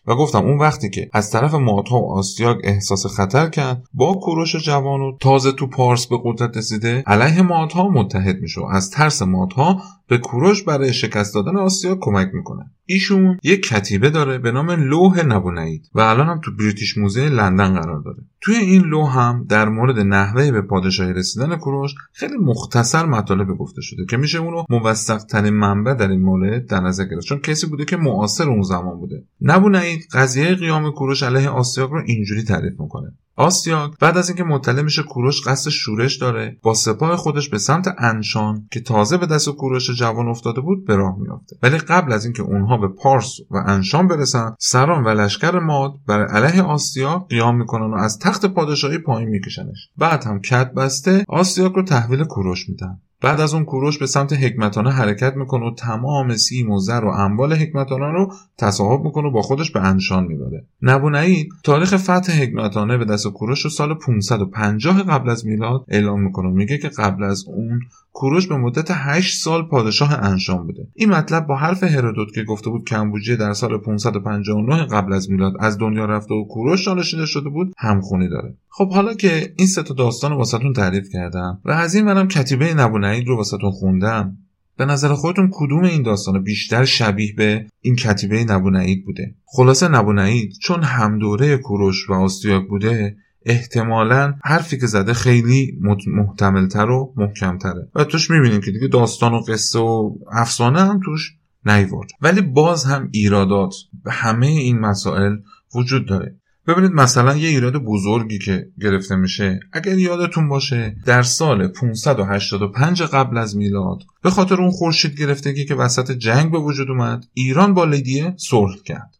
و گفتم اون وقتی که از طرف مادها و آسیاگ احساس خطر کرد با کوروش جوان و تازه تو پارس به قدرت رسیده علیه مادها متحد میشه از ترس مادها به کوروش برای شکست دادن آسیا کمک می‌کنه. ایشون یک کتیبه داره به نام لوح نبونید و الان هم تو بریتیش موزه لندن قرار داره. توی این لوح هم در مورد نحوه به پادشاهی رسیدن کوروش خیلی مختصر مطالب گفته شده که میشه اونو موثق ترین منبع در این مورد در نظر گرفت. چون کسی بوده که معاصر اون زمان بوده. نبونید قضیه قیام کوروش علیه آسیاک رو اینجوری تعریف می‌کنه. آسیاک بعد از اینکه مطلع میشه کوروش قصد شورش داره با سپاه خودش به سمت انشان که تازه به دست کوروش جوان افتاده بود به راه میافته. ولی قبل از اینکه اونها به پارس و انشان برسن سران و لشکر ماد برای علیه آسیاک قیام می‌کنن و از تخت پادشاهی پایین میکشنش. بعد هم کت بسته آسیاک رو تحویل کوروش میدن. بعد از اون کوروش به سمت حکمتانه حرکت می‌کنه و تمام سیم و زر و اموال حکمتانه رو تصاحب می‌کنه و با خودش به انشان می‌بره. نبونعید تاریخ فتح حکمتانه به دست کوروش رو سال 550 قبل از میلاد اعلام می‌کنه میگه که قبل از اون کوروش به مدت 8 سال پادشاه انشان بوده. این مطلب با حرف هرودوت که گفته بود کمبوجیه در سال 559 قبل از میلاد از دنیا رفته و کوروش جانشین شده بود همخونی داره. خب حالا که این سه تا داستان رو واسهتون تعریف کردم و از این منم کتیبه نبونید رو واسهتون خوندم به نظر خودتون کدوم این داستان بیشتر شبیه به این کتیبه نبونعید بوده؟ خلاصه نبونعید چون همدوره کوروش و آستیاک بوده احتمالا حرفی که زده خیلی محتملتر و محکمتره. و توش می‌بینیم که دیگه داستان و قصه و افسانه هم توش نیورد. ولی باز هم ایرادات به همه این مسائل وجود داره. ببینید مثلا یه ایراد بزرگی که گرفته میشه اگر یادتون باشه در سال 585 قبل از میلاد به خاطر اون خورشید گرفتگی که وسط جنگ به وجود اومد ایران با لیدیه صلح کرد.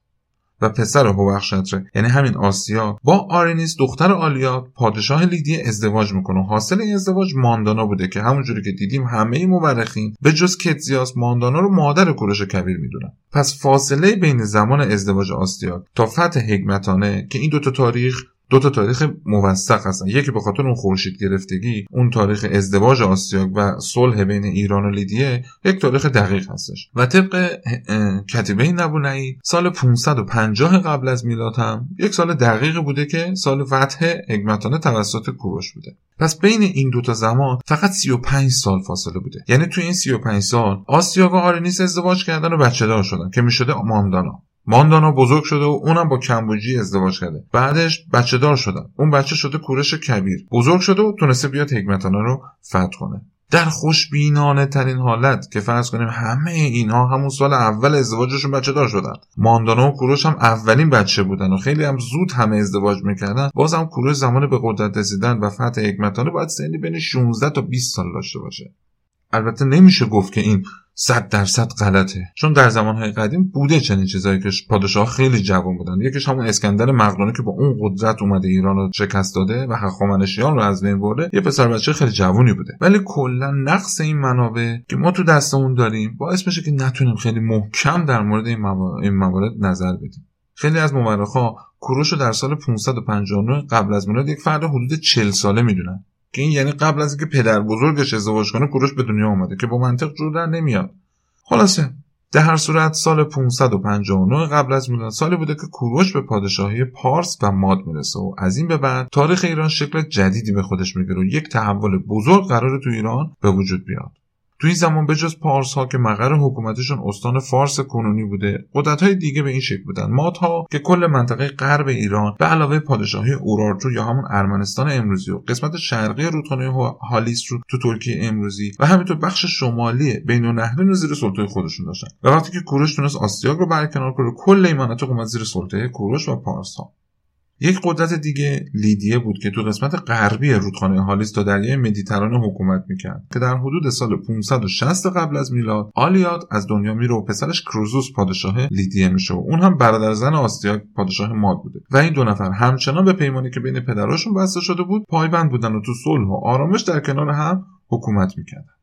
و پسر هوخشتره یعنی همین آسیا با آرنیس دختر آلیات پادشاه لیدی ازدواج می‌کنه. حاصل این ازدواج ماندانا بوده که همونجوری که دیدیم همه مورخین به جز کتزیاس ماندانا رو مادر کوروش کبیر می‌دونن. پس فاصله بین زمان ازدواج آسیا تا فتح حکمتانه که این دوتا تاریخ دو تا تاریخ موثق هستن. یکی به خاطر اون خورشید گرفتگی اون تاریخ ازدواج آسیاک و صلح بین ایران و لیدیه یک تاریخ دقیق هستش. و طبق کتیبه نبونایی سال 550 قبل از میلاد هم یک سال دقیق بوده که سال فتح حکمتانه توسط کوروش بوده. پس بین این دوتا زمان فقط 35 سال فاصله بوده. یعنی تو این 35 سال آسیاک و آرنیس ازدواج کردن و بچه دار شدن که می‌شده ماندانا ماندانا بزرگ شده و اونم با کمبوجی ازدواج کرده. بعدش بچه دار شدن. اون بچه شده کورش کبیر. بزرگ شده و تونسته بیاد حکمتانه رو فتح کنه. در خوشبینانه ترین حالت که فرض کنیم همه اینها همون سال اول ازدواجشون بچه دار شدن. ماندانا و کوروش هم اولین بچه بودن و خیلی هم زود همه ازدواج می‌کردن. باز هم کوروش زمان به قدرت رسیدن و فتح حکمتانه باید سنی بین 16 تا 20 سال داشته باشه. البته نمیشه گفت که این صد درصد غلطه. چون در زمانهای قدیم بوده چنین چیزایی که پادشاه خیلی جوان بودن. یکیش همون اسکندر مقدونی که با اون قدرت اومده ایران رو شکست داده و هخامنشیان رو از بین برده یه پسر بچه خیلی جوانی بوده. ولی کلا نقص این منابع که ما تو دستمون داریم باعث میشه که نتونیم خیلی محکم در مورد این موارد نظر بدیم. خیلی از مورخا کوروش رو در سال 559 قبل از میلاد یک فرد حدود 40 ساله می‌دونن. که این یعنی قبل از اینکه پدر بزرگش ازدواج کنه کوروش به دنیا اومده که با منطق جور در نمیاد. خلاصه در هر صورت سال 559 قبل از میلاد سالی بوده که کوروش به پادشاهی پارس و ماد می‌رسه و از این به بعد تاریخ ایران شکل جدیدی به خودش می‌گیره و یک تحول بزرگ قرار تو ایران به وجود بیاد. تو این زمان بجز پارس ها که مقر حکومتشون استان فارس کنونی بوده قدرت های دیگه به این شکل بودن. مات ها که کل منطقه غرب ایران به علاوه پادشاهی اورارجو یا همون ارمنستان امروزی و قسمت شرقی رودخانه هالیس رو تو ترکیه امروزی و همینطور بخش شمالی بین النهرین رو زیر سلطه خودشون داشتن. و وقتی که کوروش تونست آسیاگ رو برکنار کنه کل این مناطق اومد زیر سلطه کوروش و پارس ها یک قدرت دیگه لیدیه بود که تو قسمت غربی رودخانه هالیس تا دریای مدیترانه حکومت می‌کرد که در حدود سال 560 قبل از میلاد آلیاد از دنیا میره و پسرش کروزوس پادشاه لیدیه میشه و اون هم برادر زن آستیاک پادشاه ماد بوده. و این دو نفر همچنان به پیمانی که بین پدراشون بسته شده بود پایبند بودن و تو صلح و آرامش در کنار هم حکومت می‌کردن.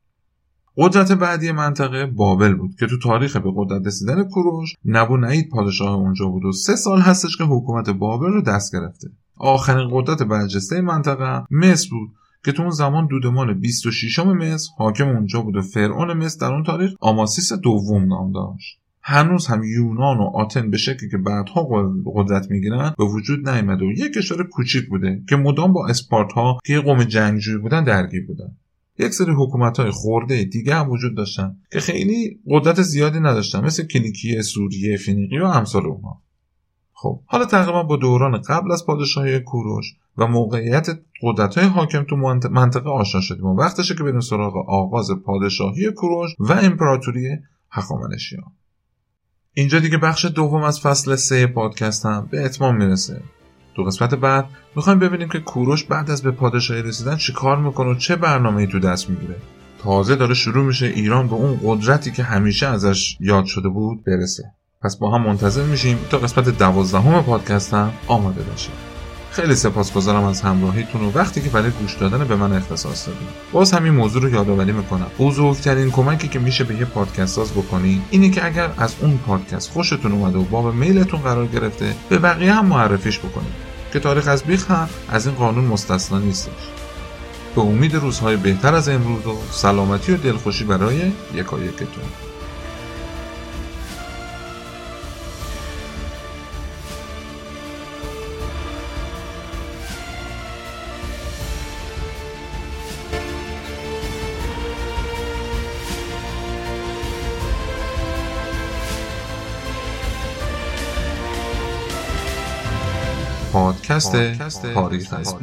قدرت بعدی منطقه بابل بود که تو تاریخ به قدرت رسیدن کوروش نبو نعید پادشاه اونجا بود و سه سال هستش که حکومت بابل رو دست گرفته. آخرین قدرت برجسته منطقه مصر بود که تو اون زمان دودمان 26 مصر حاکم اونجا بود و فرعون مصر در اون تاریخ آماسیس دوم نام داشت. هنوز هم یونان و آتن به شکلی که بعدها قدرت می‌گیرن به وجود نیامده و یک کشور کوچیک بوده که مدام با اسپارت که یه قوم جنگجوی بودن درگیر بودن. یک سری حکومت های خورده دیگه هم وجود داشتن که خیلی قدرت زیادی نداشتن مثل کلیکیه سوریه فینیقی و امثال اونها خب حالا تقریبا با دوران قبل از پادشاهی کوروش و موقعیت قدرت های حاکم تو منطقه آشنا شدیم و وقتشه که بریم سراغ آغاز پادشاهی کوروش و امپراتوری هخامنشیان. اینجا دیگه بخش دوم از فصل سه پادکست هم به اتمام می‌رسه. تو قسمت بعد می‌خوایم ببینیم که کوروش بعد از به پادشاهی رسیدن چی کار می‌کنه و چه برنامه ای تو دست می‌گیره. تازه داره شروع میشه ایران به اون قدرتی که همیشه ازش یاد شده بود برسه. پس با هم منتظر میشیم تا قسمت دوازدهم پادکست هم آماده بشه خیلی سپاسگزارم از همراهیتون و وقتی که برای گوش دادن به من اختصاص دادین. باز همین موضوع رو یادآوری می‌کنم. بزرگترین کمکی که میشه به یه پادکست ساز بکنین اینه که اگر از اون پادکست خوشتون اومده و باب میلتون قرار گرفته به بقیه هم معرفیش بکنید که تاریخ از بیخ هم از این قانون مستثنا نیستش. به امید روزهای بهتر از امروز و سلامتی و دلخوشی برای یکایکتون. پادکست تاریخ از